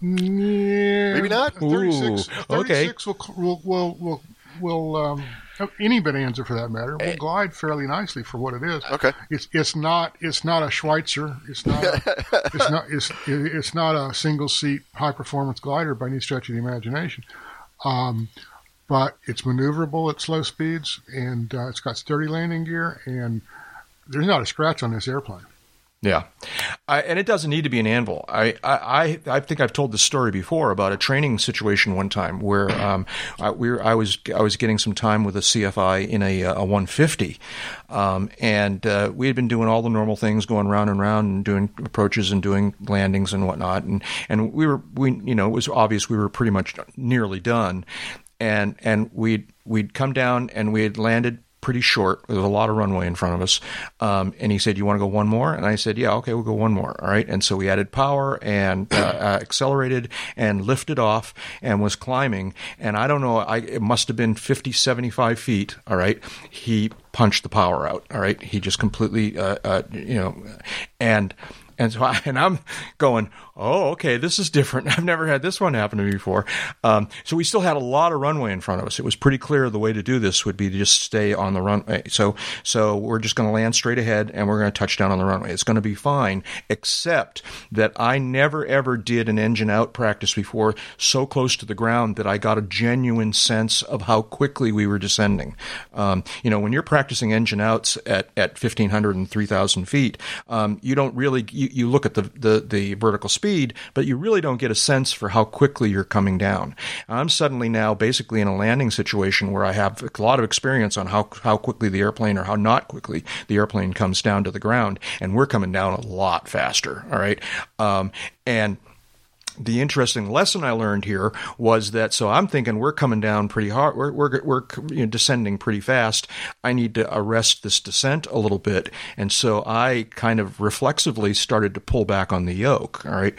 [SPEAKER 2] yeah,
[SPEAKER 3] Maybe not?
[SPEAKER 2] a 36,
[SPEAKER 1] Ooh,
[SPEAKER 2] a
[SPEAKER 1] okay.
[SPEAKER 2] 36 will, will, will, will, will um, any bonanza for that matter
[SPEAKER 1] Eh.
[SPEAKER 2] will glide fairly nicely for what it is.
[SPEAKER 3] Okay.
[SPEAKER 2] It's it's not it's not a Schweizer. It's not a, it's not it's it's not a single seat high performance glider by any stretch of the imagination. Um, but it's maneuverable at slow speeds, and uh, it's got sturdy landing gear, and there's not a scratch on this airplane.
[SPEAKER 1] Yeah, I, and it doesn't need to be an anvil. I, I, I- think I've told this story before about a training situation one time where um, I, we were, I was I was getting some time with a CFI in a, a 150, um, and uh, we had been doing all the normal things, going round and round and doing approaches and doing landings and whatnot, and and we were we you know it was obvious we were pretty much nearly done, and and we'd we'd come down and we had landed pretty short. There was a lot of runway in front of us. Um, and he said, "You want to go one more?" And I said, "Yeah, okay, we'll go one more." All right. And so we added power and uh, uh, accelerated and lifted off and was climbing. And I don't know, I it must have been 50, 75 feet. All right. He punched the power out. All right. He just completely, uh, uh, you know, and. And so I, and I'm going, oh, okay, this is different. I've never had this one happen to me before. Um, so we still had a lot of runway in front of us. It was pretty clear the way to do this would be to just stay on the runway. So, so we're just going to land straight ahead and we're going to touch down on the runway. It's going to be fine, except that I never ever did an engine out practice before so close to the ground that I got a genuine sense of how quickly we were descending. Um, you know, when you're practicing engine outs at, at 1500 and 3000 feet, um, you don't really, you, you look at the, the, the vertical speed, but you really don't get a sense for how quickly you're coming down. I'm suddenly now basically in a landing situation where I have a lot of experience on how, how quickly the airplane or how not quickly the airplane comes down to the ground, and we're coming down a lot faster. All right. Um, and, the interesting lesson I learned here was that so I'm thinking we're coming down pretty hard, we're we're, we're you know, descending pretty fast. I need to arrest this descent a little bit, and so I kind of reflexively started to pull back on the yoke. All right,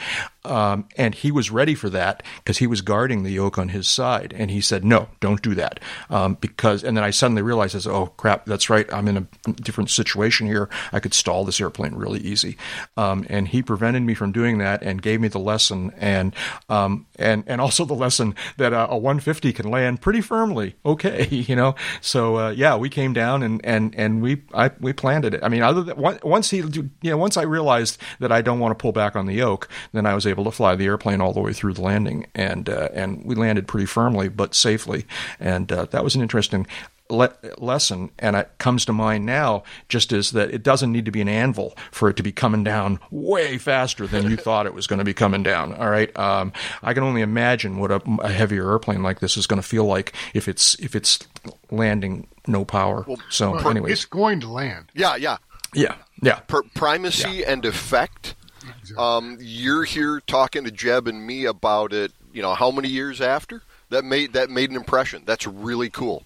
[SPEAKER 1] um, and he was ready for that because he was guarding the yoke on his side, and he said, "No, don't do that," um, because. And then I suddenly realized, as oh crap, that's right, I'm in a different situation here. I could stall this airplane really easy, um, and he prevented me from doing that and gave me the lesson and um, and and also the lesson that uh, a 150 can land pretty firmly. Okay, you know. So uh, yeah, we came down and and and we I we planted it. I mean, other than once he you know once I realized that I don't want to pull back on the yoke, then I was able to fly the airplane all the way through the landing and uh, and we landed pretty firmly but safely, and uh, that was an interesting le- lesson, and it comes to mind now just is that it doesn't need to be an anvil for it to be coming down way faster than you thought it was going to be coming down. All right, um, I can only imagine what a, a heavier airplane like this is going to feel like if it's if it's landing no power. Well, so,
[SPEAKER 2] Well,
[SPEAKER 1] anyways,
[SPEAKER 2] it's going to land.
[SPEAKER 3] Yeah, yeah.
[SPEAKER 1] yeah, yeah,
[SPEAKER 3] Per- primacy and effect. Um, you're here talking to Jeb and me about it. You know, how many years after that made that made an impression? That's really cool.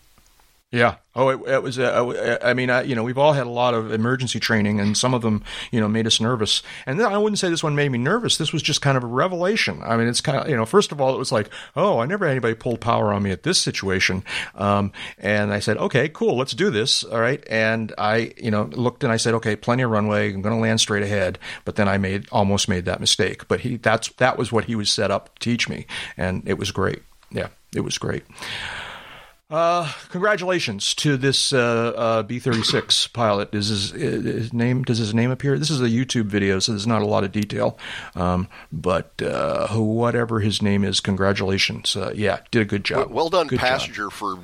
[SPEAKER 1] Yeah. Oh, it, it was. Uh, I mean, I, you know, we've all had a lot of emergency training, and some of them, you know, made us nervous. And I wouldn't say this one made me nervous. This was just kind of a revelation. I mean, it's kind of, you know, first of all, it was like, oh, I never had anybody pull power on me at this situation. Um, and I said, okay, cool, let's do this. All right. And I, you know, looked and I said, okay, plenty of runway. I'm going to land straight ahead. But then I made almost made that mistake. But he, that's that was what he was set up to teach me, and it was great. Yeah, it was great. Uh, congratulations to this uh, uh, B thirty six pilot. Is his, his, name? Does his name appear? This is a YouTube video, so there's not a lot of detail. Um, but uh, whatever his name is, congratulations. Uh, yeah, did a good job.
[SPEAKER 3] Well, well done,
[SPEAKER 1] good
[SPEAKER 3] passenger,
[SPEAKER 1] job.
[SPEAKER 3] for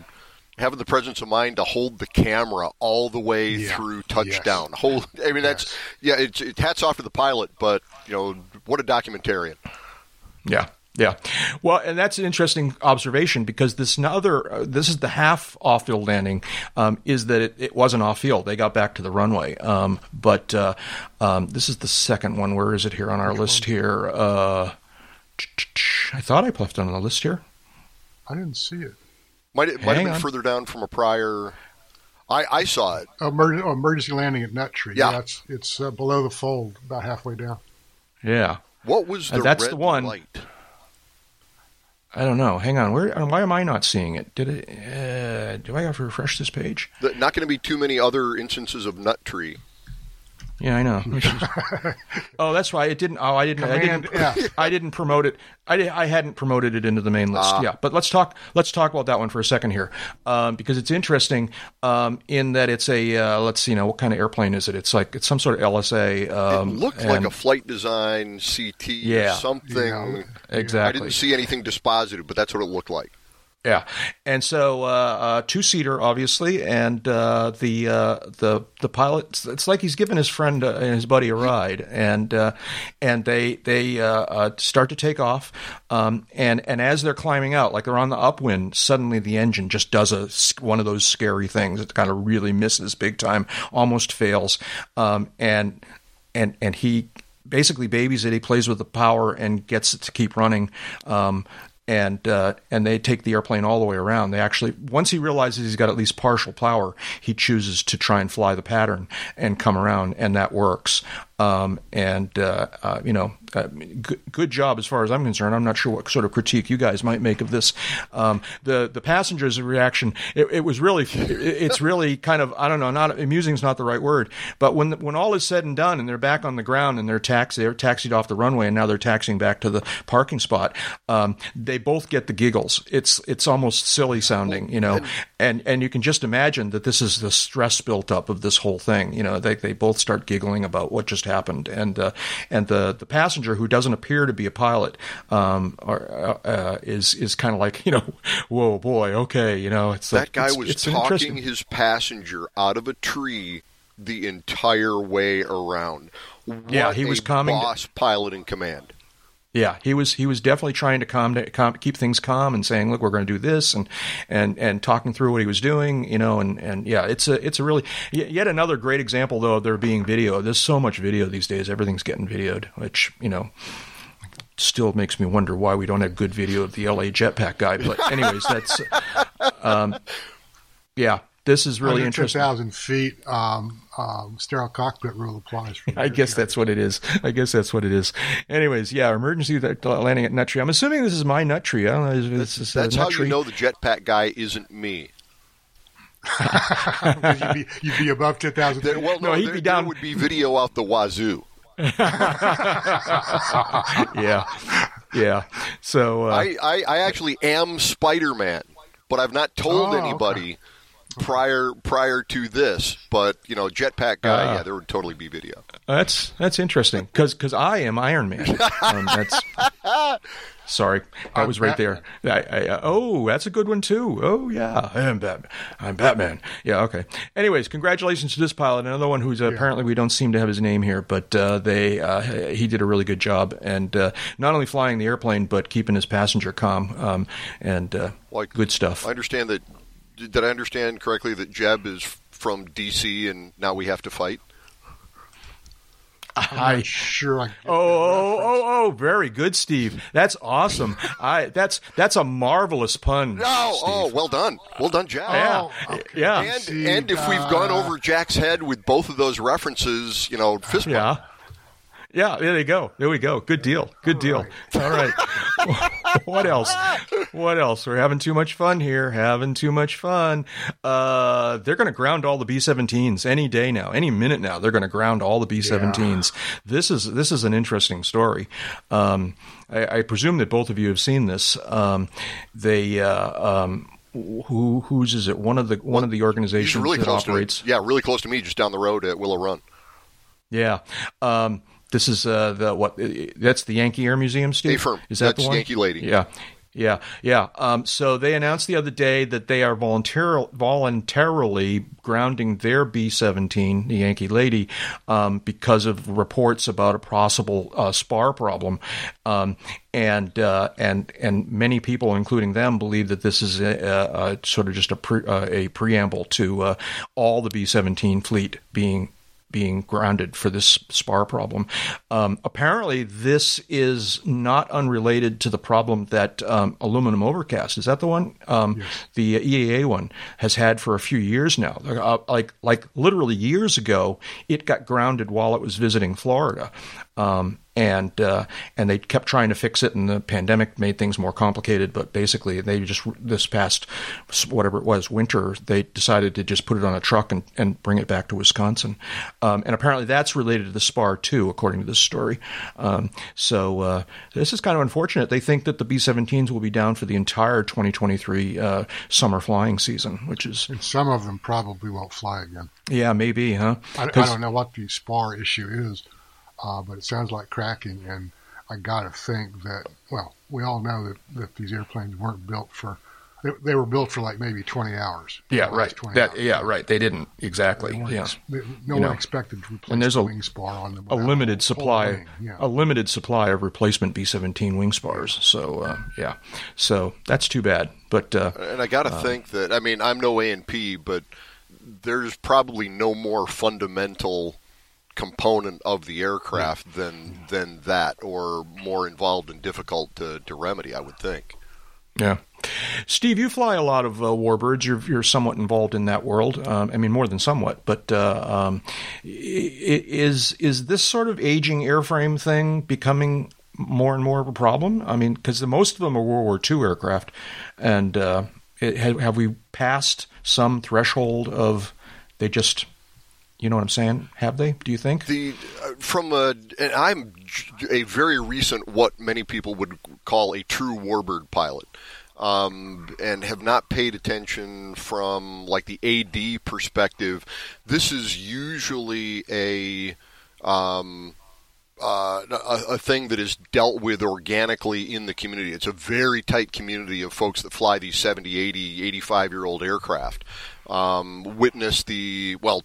[SPEAKER 3] having the presence of mind to hold the camera all the way
[SPEAKER 2] Yeah.
[SPEAKER 3] through touchdown.
[SPEAKER 2] Yes.
[SPEAKER 3] Hold. I mean, that's yeah. It's it, hats off to the pilot, but you know what a documentarian.
[SPEAKER 1] Yeah. Yeah. Well, and that's an interesting observation because this other, uh, this is the half off field landing, um, is that it, it wasn't off field. They got back to the runway. Um, but uh, um, this is the second one. Where is it here on our list here? Uh, I thought I left it on the list here.
[SPEAKER 2] I didn't see it.
[SPEAKER 3] Might it might have been
[SPEAKER 1] on.
[SPEAKER 3] further down from a prior. I I saw it.
[SPEAKER 2] Emer- oh, emergency landing at Nut Tree.
[SPEAKER 3] Yeah.
[SPEAKER 2] it's it's uh, below the fold, about halfway down.
[SPEAKER 1] Yeah.
[SPEAKER 3] What was
[SPEAKER 1] Uh,
[SPEAKER 3] the
[SPEAKER 1] that's
[SPEAKER 3] red
[SPEAKER 1] the one.
[SPEAKER 3] light?
[SPEAKER 1] I don't know. Hang on. Where? Why am I not seeing it? Did it? Uh, do I have to refresh this page?
[SPEAKER 3] The- not going to be too many other instances of nut tree.
[SPEAKER 1] Yeah, I know. Oh, that's why it didn't. Oh, I didn't. I didn't.
[SPEAKER 2] F.
[SPEAKER 1] I didn't promote it. I, I hadn't promoted it into the main list.
[SPEAKER 3] Ah.
[SPEAKER 1] Yeah, but let's talk. Let's talk about that one for a second here, um, because it's interesting um, in that it's a. Uh, let's see know What kind of airplane is it? It's like it's some sort of LSA. Um,
[SPEAKER 3] it looked like a flight design CT
[SPEAKER 1] Yeah.
[SPEAKER 3] or something.
[SPEAKER 2] Yeah.
[SPEAKER 3] I didn't see anything dispositive, but that's what it looked like.
[SPEAKER 1] Yeah, and so uh, uh, two seater, obviously, and uh, the uh, the the pilot. It's like he's giving his friend uh, and his buddy a ride, and uh, and they they start to take off, um, and and as they're climbing out, like they're on the upwind, suddenly the engine just does a one of those scary things. It kind of really misses big time, almost fails, um, and and and he basically babies it. He plays with the power and gets it to keep running. Um, and uh, and they take the airplane all the way around. They actually once he realizes he's got at least partial power, he chooses to try and fly the pattern and come around, and that works. Um, and uh, uh, you know, uh, good, good job as far as I'm concerned. I'm not sure what sort of critique you guys might make of this. Um, the the passengers' reaction, it, it was really, it, it's really kind of I don't know, not amusing is not the right word, but when when all is said and done, and they're back on the ground and they're taxi, they're taxied off the runway, and now they're taxiing back to the parking spot. Um, they both get the giggles. It's it's almost silly sounding, you know, and and you can just imagine that this is the stress built up of this whole thing. You know, they they both start giggling about what just happened, and uh, and the the passenger who doesn't appear to be a pilot um, or, uh, is is kind of like you know, whoa boy, okay, you know, it's
[SPEAKER 3] That
[SPEAKER 1] like,
[SPEAKER 3] guy
[SPEAKER 1] it's,
[SPEAKER 3] was
[SPEAKER 1] it's
[SPEAKER 3] talking his passenger out of a tree the entire way around. What
[SPEAKER 1] Yeah, he was
[SPEAKER 3] a
[SPEAKER 1] calming-
[SPEAKER 3] boss pilot in command.
[SPEAKER 1] Yeah, he was he was definitely trying to calm, calm keep things calm and saying, "Look, we're going to do this," and and and talking through what he was doing, you know, and and yeah, it's a it's a really yet another great example though of there being video. There's so much video these days; everything's getting videoed, which you know still makes me wonder why we don't have good video of the LA jetpack guy. But anyways, that's um, yeah, this is really interesting.
[SPEAKER 2] 10,000 feet, um, um, sterile cockpit rule applies. For
[SPEAKER 1] I guess that's what it is. I guess that's what it is. Anyways, yeah, emergency uh, landing at Nut Tree. I'm assuming this is my Nut Tree. I don't know. Is this is, uh,
[SPEAKER 3] That's how
[SPEAKER 1] Tree?
[SPEAKER 3] you know the jetpack guy isn't me.
[SPEAKER 2] You'd, be, you'd be above 10,000 feet.
[SPEAKER 3] well, no,
[SPEAKER 1] No, he'd
[SPEAKER 3] there,
[SPEAKER 1] be
[SPEAKER 3] there
[SPEAKER 1] down-
[SPEAKER 3] would be video out the wazoo.
[SPEAKER 1] yeah, yeah. So uh,
[SPEAKER 3] I, I, I actually am Spider Man, but I've not told
[SPEAKER 2] Oh,
[SPEAKER 3] anybody prior prior to this. But you know, jetpack guy,
[SPEAKER 1] Ah.
[SPEAKER 3] yeah, there would totally be video.
[SPEAKER 1] that's that's interesting because because I am Iron Man. Um, that's sorry,
[SPEAKER 2] I'm
[SPEAKER 1] was right there. I, I, uh, oh, that's a good one too. Oh yeah, I am Batman. I'm Batman. Yeah, okay. Anyways, congratulations to this pilot. Another one who's uh, apparently we don't seem to have his name here, but uh, they uh, he did a really good job and uh, not only flying the airplane but keeping his passenger calm um, and uh,
[SPEAKER 3] Like-
[SPEAKER 1] good stuff.
[SPEAKER 3] I understand that. Did I understand correctly that Jeb is from DC and now we have to fight?
[SPEAKER 2] I'm sure. I
[SPEAKER 1] oh, oh, oh, oh, very good, Steve. That's awesome. I that's that's a marvelous pun.
[SPEAKER 3] Oh,
[SPEAKER 1] Steve.
[SPEAKER 3] oh, well done, well done, Jack.
[SPEAKER 1] yeah,
[SPEAKER 2] Oh, okay.
[SPEAKER 1] yeah,
[SPEAKER 3] And
[SPEAKER 2] See,
[SPEAKER 3] and if we've gone
[SPEAKER 2] uh,
[SPEAKER 3] over Jack's head with both of those references, you know, fist bump.
[SPEAKER 1] Yeah. Yeah, there you go. There we go. Good deal. Good deal. All right. what else? What else? We're having too much fun here. Having too much fun. Uh, they're going to ground all the B-17s any day now, any minute now. They're going to ground all the B-17s. This is this is an interesting story. Um, I, I presume that both of you have seen this. Um, they. Uh, um, who whose is it? One of the one of the organizations
[SPEAKER 3] really
[SPEAKER 1] that operates.
[SPEAKER 3] to yeah, really close to me, just down the road at Willow Run.
[SPEAKER 1] Yeah. Um, this is uh, the what? uh, That's the Yankee Air Museum, Steve. Is that
[SPEAKER 3] That's
[SPEAKER 1] the one?
[SPEAKER 3] Yankee Lady.
[SPEAKER 1] Yeah. Yeah, yeah. Um, so they announced the other day that they are voluntar- voluntarily grounding their B 17, the Yankee Lady, um, because of reports about a possible uh, spar problem. Um, and uh, and and many people, including them, believe that this is a, a, a sort of just a, pre, uh, a preamble to uh, all the B 17 fleet being being grounded for this spar problem. Um, apparently, this is not unrelated to the problem that um, aluminum overcast is that the one um, the EAA one has had for a few years now. Uh, like like literally years ago, it got grounded while it was visiting Florida. Um, and uh, and they kept trying to fix it, and the pandemic made things more complicated. But basically, they just this past whatever it was winter, they decided to just put it on a truck and, and bring it back to Wisconsin. Um, and apparently, that's related to the spar too, according to this story. Um, so uh, this is kind of unfortunate. They think that the B-17s will be down for the entire 2023 uh, summer flying season, which is
[SPEAKER 2] And some of them probably won't fly again.
[SPEAKER 1] yeah, maybe, huh?
[SPEAKER 2] I, I don't know what the spar issue is, uh, but it sounds like cracking. And I got to think that, well, we all know that, that these airplanes weren't built for, they, they were built for like maybe 20 hours.
[SPEAKER 1] Yeah, right.
[SPEAKER 2] 20
[SPEAKER 1] That
[SPEAKER 2] hours.
[SPEAKER 1] yeah, right. They didn't exactly.
[SPEAKER 2] They
[SPEAKER 1] Yeah.
[SPEAKER 2] ex- they- no
[SPEAKER 1] You
[SPEAKER 2] one
[SPEAKER 1] know,
[SPEAKER 2] expected to replace
[SPEAKER 1] and there's
[SPEAKER 2] the
[SPEAKER 1] a-
[SPEAKER 2] wing spar on them.
[SPEAKER 1] a limited supply
[SPEAKER 2] Yeah.
[SPEAKER 1] a limited supply of replacement B-17 wing spars. So uh, yeah, so that's too bad. But uh,
[SPEAKER 3] And I got to think that I mean I'm no A and P, but there's probably no more fundamental component of the aircraft than than that, or more involved and difficult to, to remedy. I would think.
[SPEAKER 1] yeah, Steve, you fly a lot of uh, warbirds. You're you're somewhat involved in that world. Um, I mean, more than somewhat. But uh, um, is is this sort of aging airframe thing becoming more and more of a problem? I mean, because most of them are World War II aircraft, and uh, it, have, have we passed some threshold of they just you know what I'm saying? Have they? Do you think?
[SPEAKER 3] The uh, from a and I'm a very recent what many people would call a true warbird pilot. Um, and have not paid attention from like the AD perspective. This is usually a um, uh, a thing that is dealt with organically in the community. It's a very tight community of folks that fly these 70, 80, 85 year old aircraft. Um, witness the, well,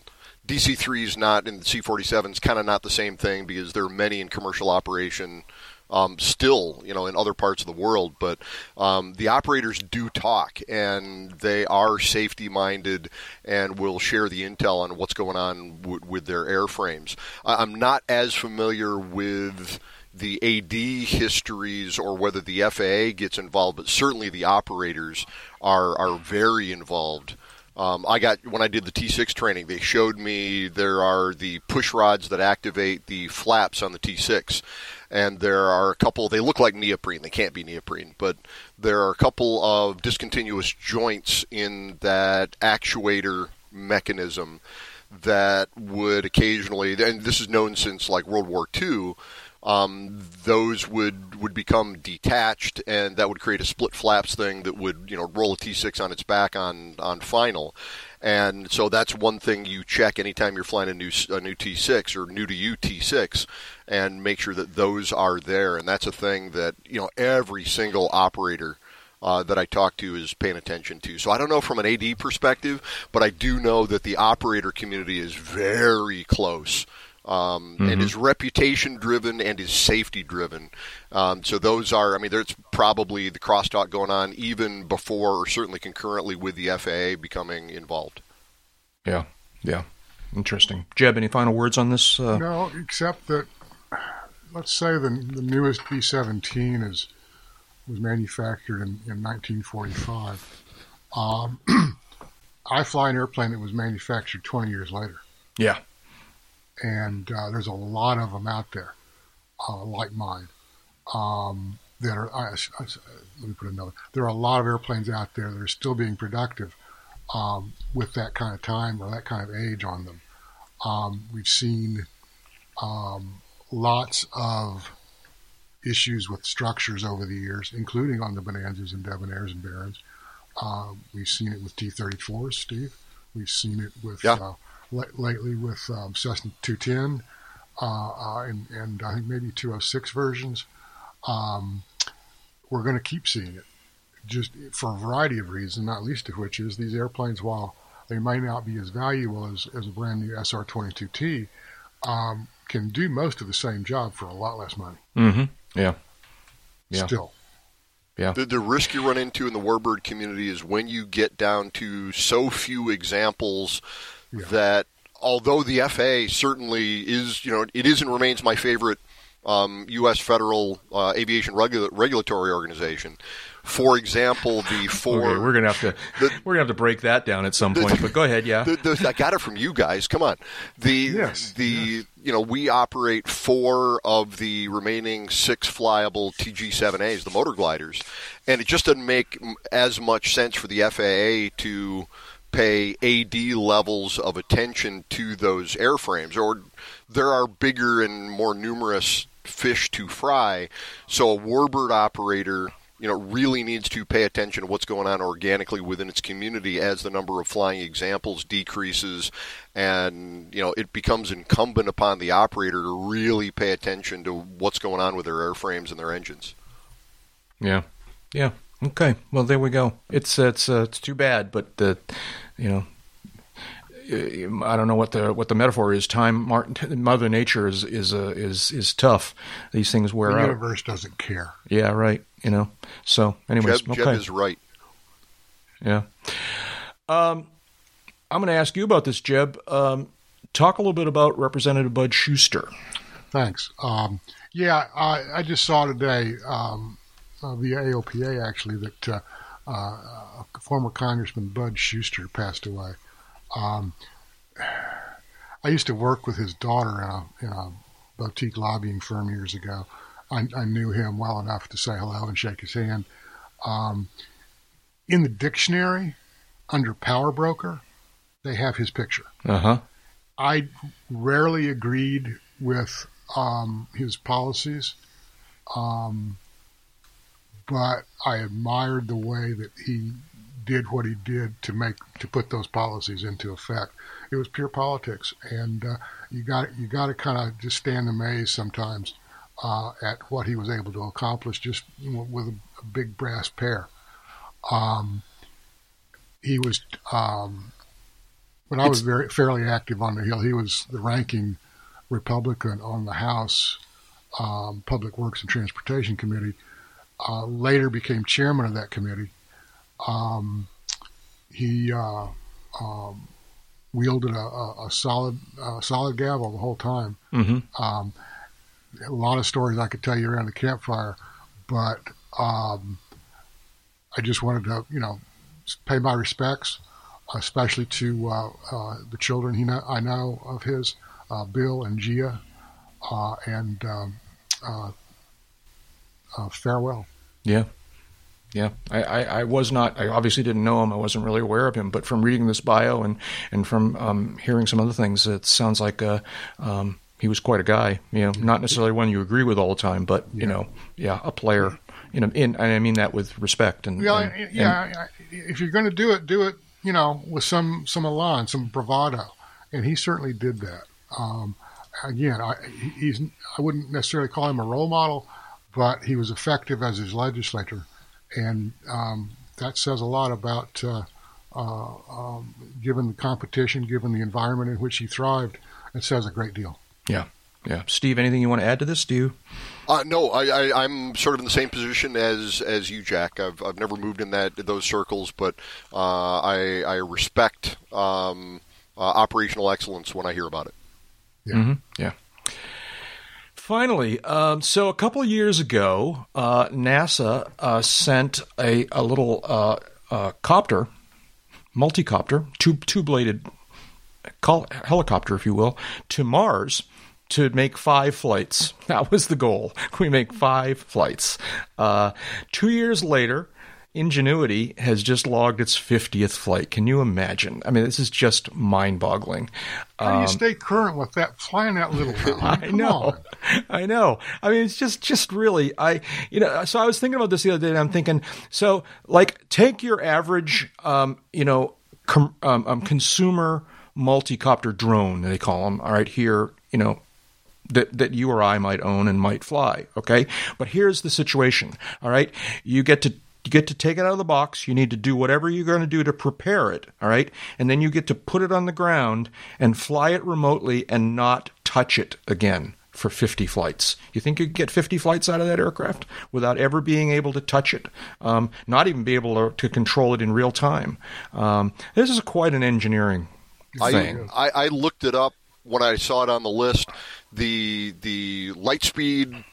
[SPEAKER 3] DC 3 is not, and C 47 is kind of not the same thing because there are many in commercial operation. Um, still, you know, in other parts of the world, but um, the operators do talk, and they are safety-minded, and will share the intel on what's going on w- with their airframes. I- I'm not as familiar with the AD histories or whether the FAA gets involved, but certainly the operators are are very involved. Um, I got when I did the T6 training, they showed me there are the push rods that activate the flaps on the T6, and there are a couple. They look like neoprene. They can't be neoprene, but there are a couple of discontinuous joints in that actuator mechanism that would occasionally, and this is known since like World War II, um, those would would become detached, and that would create a split flaps thing that would you know roll a T6 on its back on on final. And so that's one thing you check anytime you're flying a new a new T6 or new to you T6, and make sure that those are there. And that's a thing that you know every single operator uh, that I talk to is paying attention to. So I don't know from an AD perspective, but I do know that the operator community is very close. Um, and is reputation driven and is safety driven. Um, so those are, I mean, there's probably the crosstalk going on even before or certainly concurrently with the FAA becoming involved.
[SPEAKER 1] Yeah, yeah. Interesting. Jeb, any final words on this? Uh...
[SPEAKER 2] No, except that let's say the the newest B seventeen is was manufactured in, in 1945. Um, I fly an airplane that was manufactured 20 years later.
[SPEAKER 1] Yeah.
[SPEAKER 2] And uh, there's a lot of them out there, uh, like mine, um, that are. I, I, let me put another. There are a lot of airplanes out there that are still being productive um, with that kind of time or that kind of age on them. Um, we've seen um, lots of issues with structures over the years, including on the Bonanzas and Debonairs and Barons. Uh, we've seen it with T-34s, Steve. We've seen it with yeah. L- lately with um, Cessna 210 uh, uh, and, and, I think maybe 206 versions. Um, we're going to keep seeing it, just for a variety of reasons, not least of which is these airplanes, while they might not be as valuable as, as a brand new SR-22T, um, can do most of the same job for a lot less money.
[SPEAKER 1] Mm-hmm. Yeah.
[SPEAKER 2] Yeah. Still.
[SPEAKER 1] Yeah.
[SPEAKER 3] The, the risk you run into in the warbird community is when you get down to so few examples yeah. that although the FAA certainly is, you know, it is and remains my favorite um, U.S. federal uh, aviation regula- regulatory organization. For example, the four.
[SPEAKER 1] Okay, we're gonna have to the, we're gonna have to break that down at some point. The, but go ahead, yeah.
[SPEAKER 3] I got it from you guys. Come on. The
[SPEAKER 2] yes,
[SPEAKER 3] the
[SPEAKER 2] yes.
[SPEAKER 3] you know we operate four of the remaining six flyable TG7As, the motor gliders, and it just doesn't make as much sense for the FAA to pay AD levels of attention to those airframes, or there are bigger and more numerous fish to fry. So a warbird operator you know, really needs to pay attention to what's going on organically within its community as the number of flying examples decreases, and you know, it becomes incumbent upon the operator to really pay attention to what's going on with their airframes and their engines.
[SPEAKER 1] Yeah, yeah. Okay. Well, there we go. It's it's uh, it's too bad, but the you know I don't know what the what the metaphor is. Time, Mother Nature is is uh, is is tough. These things wear
[SPEAKER 2] the
[SPEAKER 1] out.
[SPEAKER 2] The universe doesn't care.
[SPEAKER 1] Yeah, right. You know. So, anyways,
[SPEAKER 3] Jeb,
[SPEAKER 1] okay.
[SPEAKER 3] Jeb is right.
[SPEAKER 1] Yeah. Um, I'm going to ask you about this, Jeb. Um, talk a little bit about Representative Bud Shuster.
[SPEAKER 2] Thanks. Um, yeah, I, I, just saw today um, uh, via AOPA actually that uh, uh, former Congressman Bud Shuster passed away. Um, I used to work with his daughter in a, in a boutique lobbying firm years ago. I, I, knew him well enough to say hello and shake his hand. Um, in the dictionary, under power broker, they have his picture.
[SPEAKER 1] Uh huh.
[SPEAKER 2] I rarely agreed with um, his policies, um, but I admired the way that he did what he did to make to put those policies into effect. It was pure politics, and uh, you got you got to kind of just stand amazed sometimes uh, at what he was able to accomplish just with a, a big brass pair. Um, he was um, when I was very fairly active on the Hill. He was the ranking Republican on the House um, Public Works and Transportation Committee. Uh, later became chairman of that committee um, he uh, um, wielded a, a, a solid a solid gavel the whole time.
[SPEAKER 1] Mm-hmm.
[SPEAKER 2] Um, a lot of stories I could tell you around the campfire, but um, I just wanted to, you know, pay my respects, especially to uh, uh, the children he know, I know of his, uh, Bill and Gia, uh, and um, uh, farewell.
[SPEAKER 1] Yeah. Yeah, I, I, I, was not. I obviously didn't know him. I wasn't really aware of him. But from reading this bio and and from um, hearing some other things, it sounds like uh, um, he was quite a guy. You know, not necessarily one you agree with all the time, but you know, yeah, a player. You know, in and I mean that with respect and
[SPEAKER 2] yeah,
[SPEAKER 1] and,
[SPEAKER 2] yeah. And, if you're going to do it, do it. You know, with some some elan, some bravado, and he certainly did that. Um, again, I, he's I wouldn't necessarily call him a role model, but he was effective as his legislator and um, that says a lot about uh, uh, um, given the competition, given the environment in which he thrived. It says a great deal.
[SPEAKER 1] Yeah, yeah. Steve, anything you want to add to this? Do you?
[SPEAKER 3] Uh, no, I, am sort of in the same position as as you, Jack. I've, I've never moved in that those circles, but uh, I, I respect um, uh, operational excellence when I hear about it.
[SPEAKER 2] Yeah.
[SPEAKER 1] Mm-hmm. Yeah. Finally, um, so a couple years ago, uh, NASA uh, sent a, a little uh, uh copter, multicopter, two two bladed helicopter, if you will, to Mars to make five flights. That was the goal. We make five flights. Uh, two years later, Ingenuity has just logged its 50th flight. Can you imagine? I mean, this is just mind boggling.
[SPEAKER 2] How do you um, stay current with that, flying that little
[SPEAKER 1] I know. On. I know. I mean, it's just, just really, I, you know, so I was thinking about this the other day and I'm thinking, so like take your average, um, you know, com, um, um, consumer multi-copter drone, they call them, all right, here, you know, that, that you or I might own and might fly. Okay. But here's the situation. All right. You get to you get to take it out of the box. You need to do whatever you're going to do to prepare it. All right. And then you get to put it on the ground and fly it remotely and not touch it again for 50 flights. You think you could get 50 flights out of that aircraft without ever being able to touch it, um, not even be able to, to, control it in real time? Um, this is quite an engineering thing.
[SPEAKER 3] I, I, I looked it up when I saw it on the list. The the light speed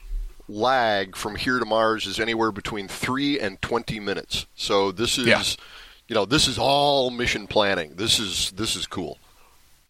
[SPEAKER 3] lag from here to Mars is anywhere between three and twenty minutes. So this is, yeah. you know, this is all mission planning. This is this is cool.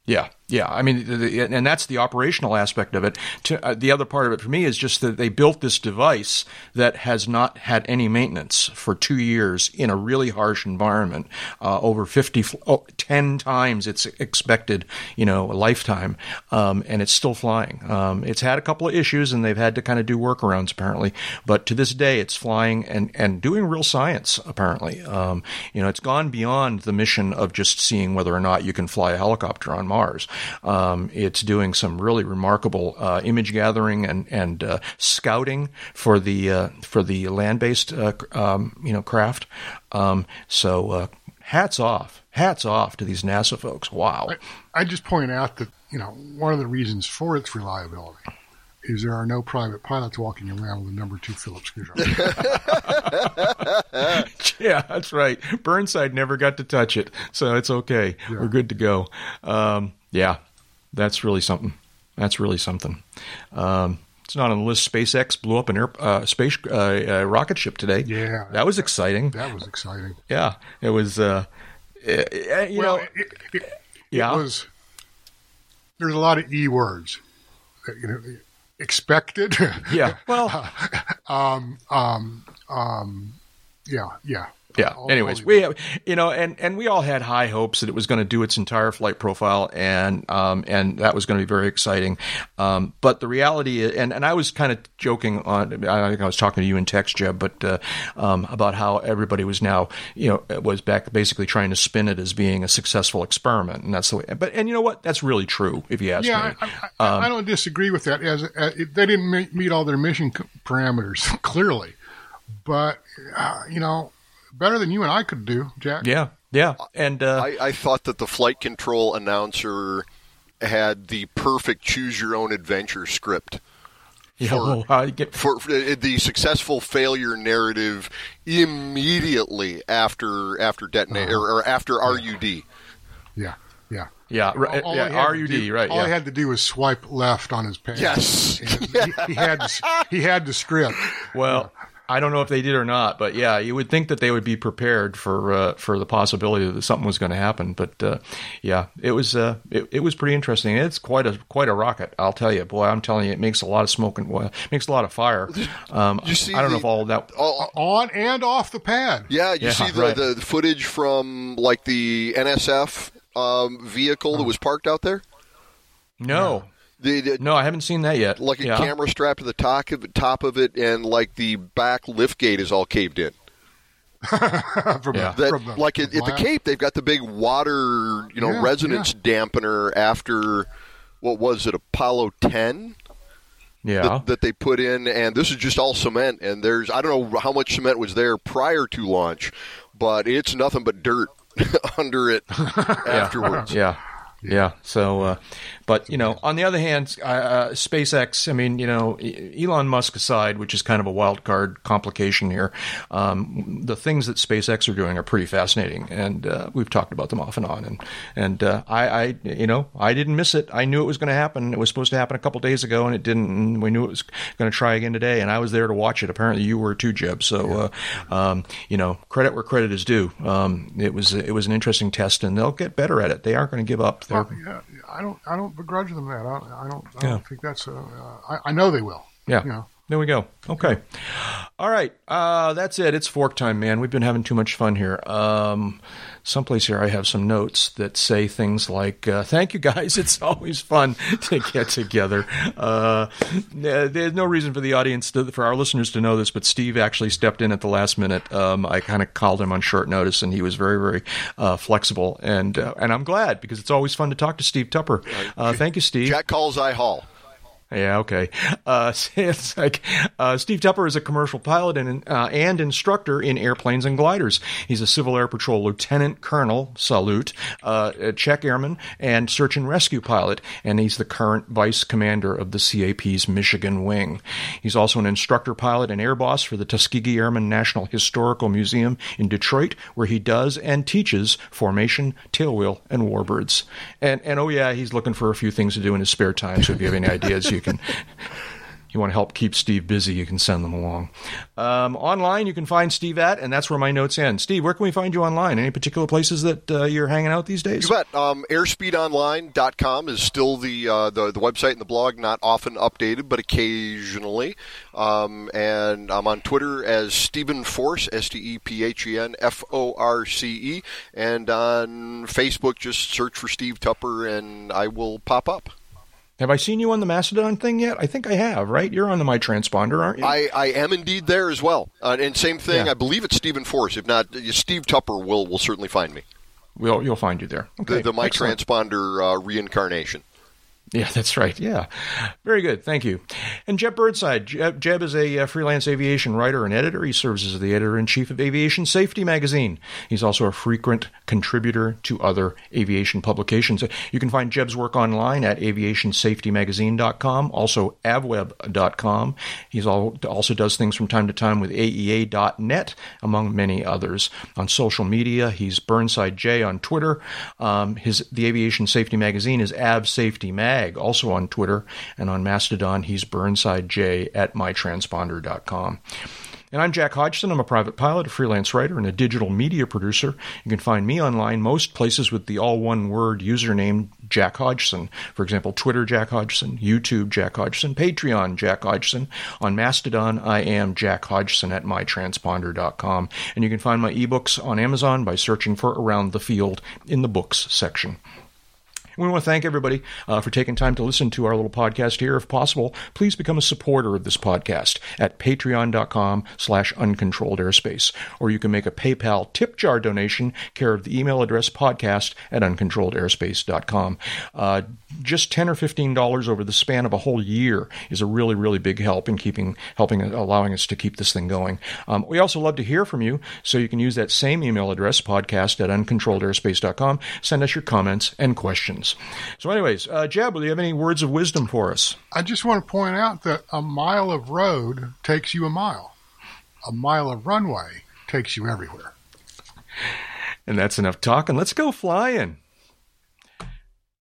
[SPEAKER 1] Yeah, yeah. I mean, and that's the operational aspect of it. Uh, the other part of it for me is just that they built this device that has not had any maintenance for two years in a really harsh environment, uh, over 50, oh, 10 times its expected, you know, lifetime, um, and it's still flying. Um, it's had a couple of issues, and they've had to kind of do workarounds apparently, but to this day, it's flying and and doing real science apparently. Um, you know, it's gone beyond the mission of just seeing whether or not you can fly a helicopter on Mars. Um, it's doing some really remarkable uh, image gathering and and uh, scouting for the uh, for the land based uh, um, you know craft. Um, so uh, hats off, hats off to these NASA folks. Wow.
[SPEAKER 2] I, I just point out that you know one of the reasons for its reliability is there are no private pilots walking around with a number two Phillips screwdriver.
[SPEAKER 1] yeah, that's right. Burnside never got to touch it, so it's okay. Yeah. We're good to go. Um, yeah, that's really something. That's really something. Um, it's not on the list. SpaceX blew up an air, uh, space uh, uh, rocket ship today.
[SPEAKER 2] Yeah,
[SPEAKER 1] that was exciting.
[SPEAKER 2] That was exciting.
[SPEAKER 1] Yeah, it was. Uh, eh, eh, you well, know,
[SPEAKER 2] it, it, yeah, it was. There's a lot of e words. You know, expected.
[SPEAKER 1] Yeah. Well.
[SPEAKER 2] um. Um. Um. Yeah. Yeah
[SPEAKER 1] yeah. Anyways, we you know, and and we all had high hopes that it was going to do its entire flight profile, and um and that was going to be very exciting. Um, but the reality, and and I was kind of joking on, I think I was talking to you in text, Jeb, but uh, um, about how everybody was now, you know, was back basically trying to spin it as being a successful experiment, and that's the way. But and you know what, that's really true if you ask
[SPEAKER 2] yeah,
[SPEAKER 1] me.
[SPEAKER 2] I, I, um, I don't disagree with that. As, as they didn't meet all their mission parameters clearly, but uh, you know better than you and I could do, Jack.
[SPEAKER 1] Yeah, yeah. And uh,
[SPEAKER 3] I, I thought that the flight control announcer had the perfect choose your own adventure script.
[SPEAKER 1] Yeah, for, well, get...
[SPEAKER 3] for, for, uh, the successful failure narrative immediately after after detonate uh-huh. or, or, after RUD.
[SPEAKER 2] Yeah, yeah.
[SPEAKER 1] Yeah, right, all, all yeah, RUD,
[SPEAKER 2] do,
[SPEAKER 1] right.
[SPEAKER 2] All
[SPEAKER 1] yeah.
[SPEAKER 2] I had to do was swipe left on his page.
[SPEAKER 3] Yes,
[SPEAKER 2] he, he, had he had the script.
[SPEAKER 1] Well, I don't know if they did or not, but yeah, you would think that they would be prepared for uh, for the possibility that something was going to happen. But uh, yeah, it was uh, it, it, was pretty interesting. It's quite a quite a rocket, I'll tell you. Boy, I'm telling you, it makes a lot of smoke and well, makes a lot of fire. Um, you see I don't the, know if all that
[SPEAKER 2] all, on and off the pad.
[SPEAKER 3] Yeah, you yeah, see the, right. the footage from like the NSF um, vehicle that was parked out there.
[SPEAKER 1] No. The, the, no, I haven't seen that yet.
[SPEAKER 3] Like a
[SPEAKER 1] yeah.
[SPEAKER 3] camera strapped to the top of, top of it, and like the back lift gate is all caved in.
[SPEAKER 2] from, yeah.
[SPEAKER 3] that,
[SPEAKER 2] from the,
[SPEAKER 3] like at, at, the Cape, they've got the big water, you know, yeah, resonance dampener after what was it, Apollo ten?
[SPEAKER 1] Yeah,
[SPEAKER 3] that, that, they put in, and this is just all cement. And there's I don't know how much cement was there prior to launch, but it's nothing but dirt under it afterwards.
[SPEAKER 1] yeah. Yeah. So, uh, but you know, on the other hand, uh, uh SpaceX. I mean, you know, Elon Musk aside, which is kind of a wild card complication here, um, the things that SpaceX are doing are pretty fascinating, and uh, we've talked about them off and on. And and uh, I, I, you know, I didn't miss it. I knew it was going to happen. It was supposed to happen a couple days ago, and it didn't. And we knew it was going to try again today, and I was there to watch it. Apparently, you were too, Jeb. So, uh, um, you know, credit where credit is due. Um, it was it was an interesting test, and they'll get better at it. They aren't going to give up.
[SPEAKER 2] Well, yeah, I don't I don't begrudge them that. I don't I don't, I don't think that's. A, uh, I, I know they will.
[SPEAKER 1] Yeah. You know. There we go. Okay. All right. Uh, that's it. It's fork time, man. We've been having too much fun here. Um, someplace here I have some notes that say things like, uh, "Thank you guys. It's always fun to get together." Uh, there's no reason for the audience, to, for our listeners, to know this, but Steve actually stepped in at the last minute. Um, I kind of called him on short notice, and he was very, very uh, flexible, and uh, and I'm glad because it's always fun to talk to Steve Tupper. Uh, thank you, Steve.
[SPEAKER 3] Jack calls, I haul.
[SPEAKER 1] Yeah, okay. Uh, it's like uh, Steve Tupper is a commercial pilot and uh, and instructor in airplanes and gliders. He's a Civil Air Patrol Lieutenant Colonel, salute, uh, a check airman, and search and rescue pilot, and he's the current vice commander of the CAP's Michigan wing. He's also an instructor pilot and air boss for the Tuskegee Airmen National Historical Museum in Detroit, where he does and teaches formation, tailwheel, and warbirds. And and oh yeah, he's looking for a few things to do in his spare time. So if you have any ideas you can you want to help keep Steve busy, you can send them along. Um, online, you can find Steve at, and that's where my notes end. Steve, where can we find you online? Any particular places that uh, you're hanging out these days?
[SPEAKER 3] You bet. Um, airspeedonline.com is still the, uh, the, the website and the blog, not often updated, but occasionally. Um, and I'm on Twitter as Stephen Force, S T E P H E N F O R C E, and on Facebook, just search for Steve Tupper, and I will pop up.
[SPEAKER 1] Have I seen you on the Mastodon thing yet? I think I have, right? You're on the My Transponder, aren't you?
[SPEAKER 3] I, I am indeed there as well. Uh, and same thing, yeah. I believe it's Stephen Force. If not, Steve Tupper will, will certainly find me.
[SPEAKER 1] We'll, you'll find you there.
[SPEAKER 3] Okay. The, the My Excellent. Transponder uh, reincarnation.
[SPEAKER 1] Yeah, that's right. Yeah. Very good. Thank you. And Jeb Burnside. Jeb, Jeb is a uh, freelance aviation writer and editor. He serves as the editor in chief of Aviation Safety magazine. He's also a frequent contributor to other aviation publications. You can find Jeb's work online at aviationsafetymagazine.com, also avweb.com. He also does things from time to time with AEA.net, among many others. On social media, he's Burnside J on Twitter. Um, his The Aviation Safety magazine is Av Safety Mag also on Twitter, and on Mastodon, he's BurnsideJ at mytransponder.com. And I'm Jack Hodgson. I'm a private pilot, a freelance writer, and a digital media producer. You can find me online most places with the all one word username Jack Hodgson. For example, Twitter Jack Hodgson, YouTube Jack Hodgson, Patreon Jack Hodgson. On Mastodon, I am Jack Hodgson at mytransponder.com. And you can find my ebooks on Amazon by searching for Around the Field in the books section. We want to thank everybody uh, for taking time to listen to our little podcast here. If possible, please become a supporter of this podcast at patreon.com slash uncontrolled airspace. Or you can make a PayPal tip jar donation, care of the email address podcast at uncontrolledairspace.com. Uh, just 10 or $15 over the span of a whole year is a really, really big help in keeping, helping, allowing us to keep this thing going. Um, we also love to hear from you, so you can use that same email address, podcast at uncontrolledairspace.com. Send us your comments and questions. So, anyways, uh, Jeb, do you have any words of wisdom for us?
[SPEAKER 2] I just want to point out that a mile of road takes you a mile, a mile of runway takes you everywhere.
[SPEAKER 1] And that's enough talking. Let's go flying.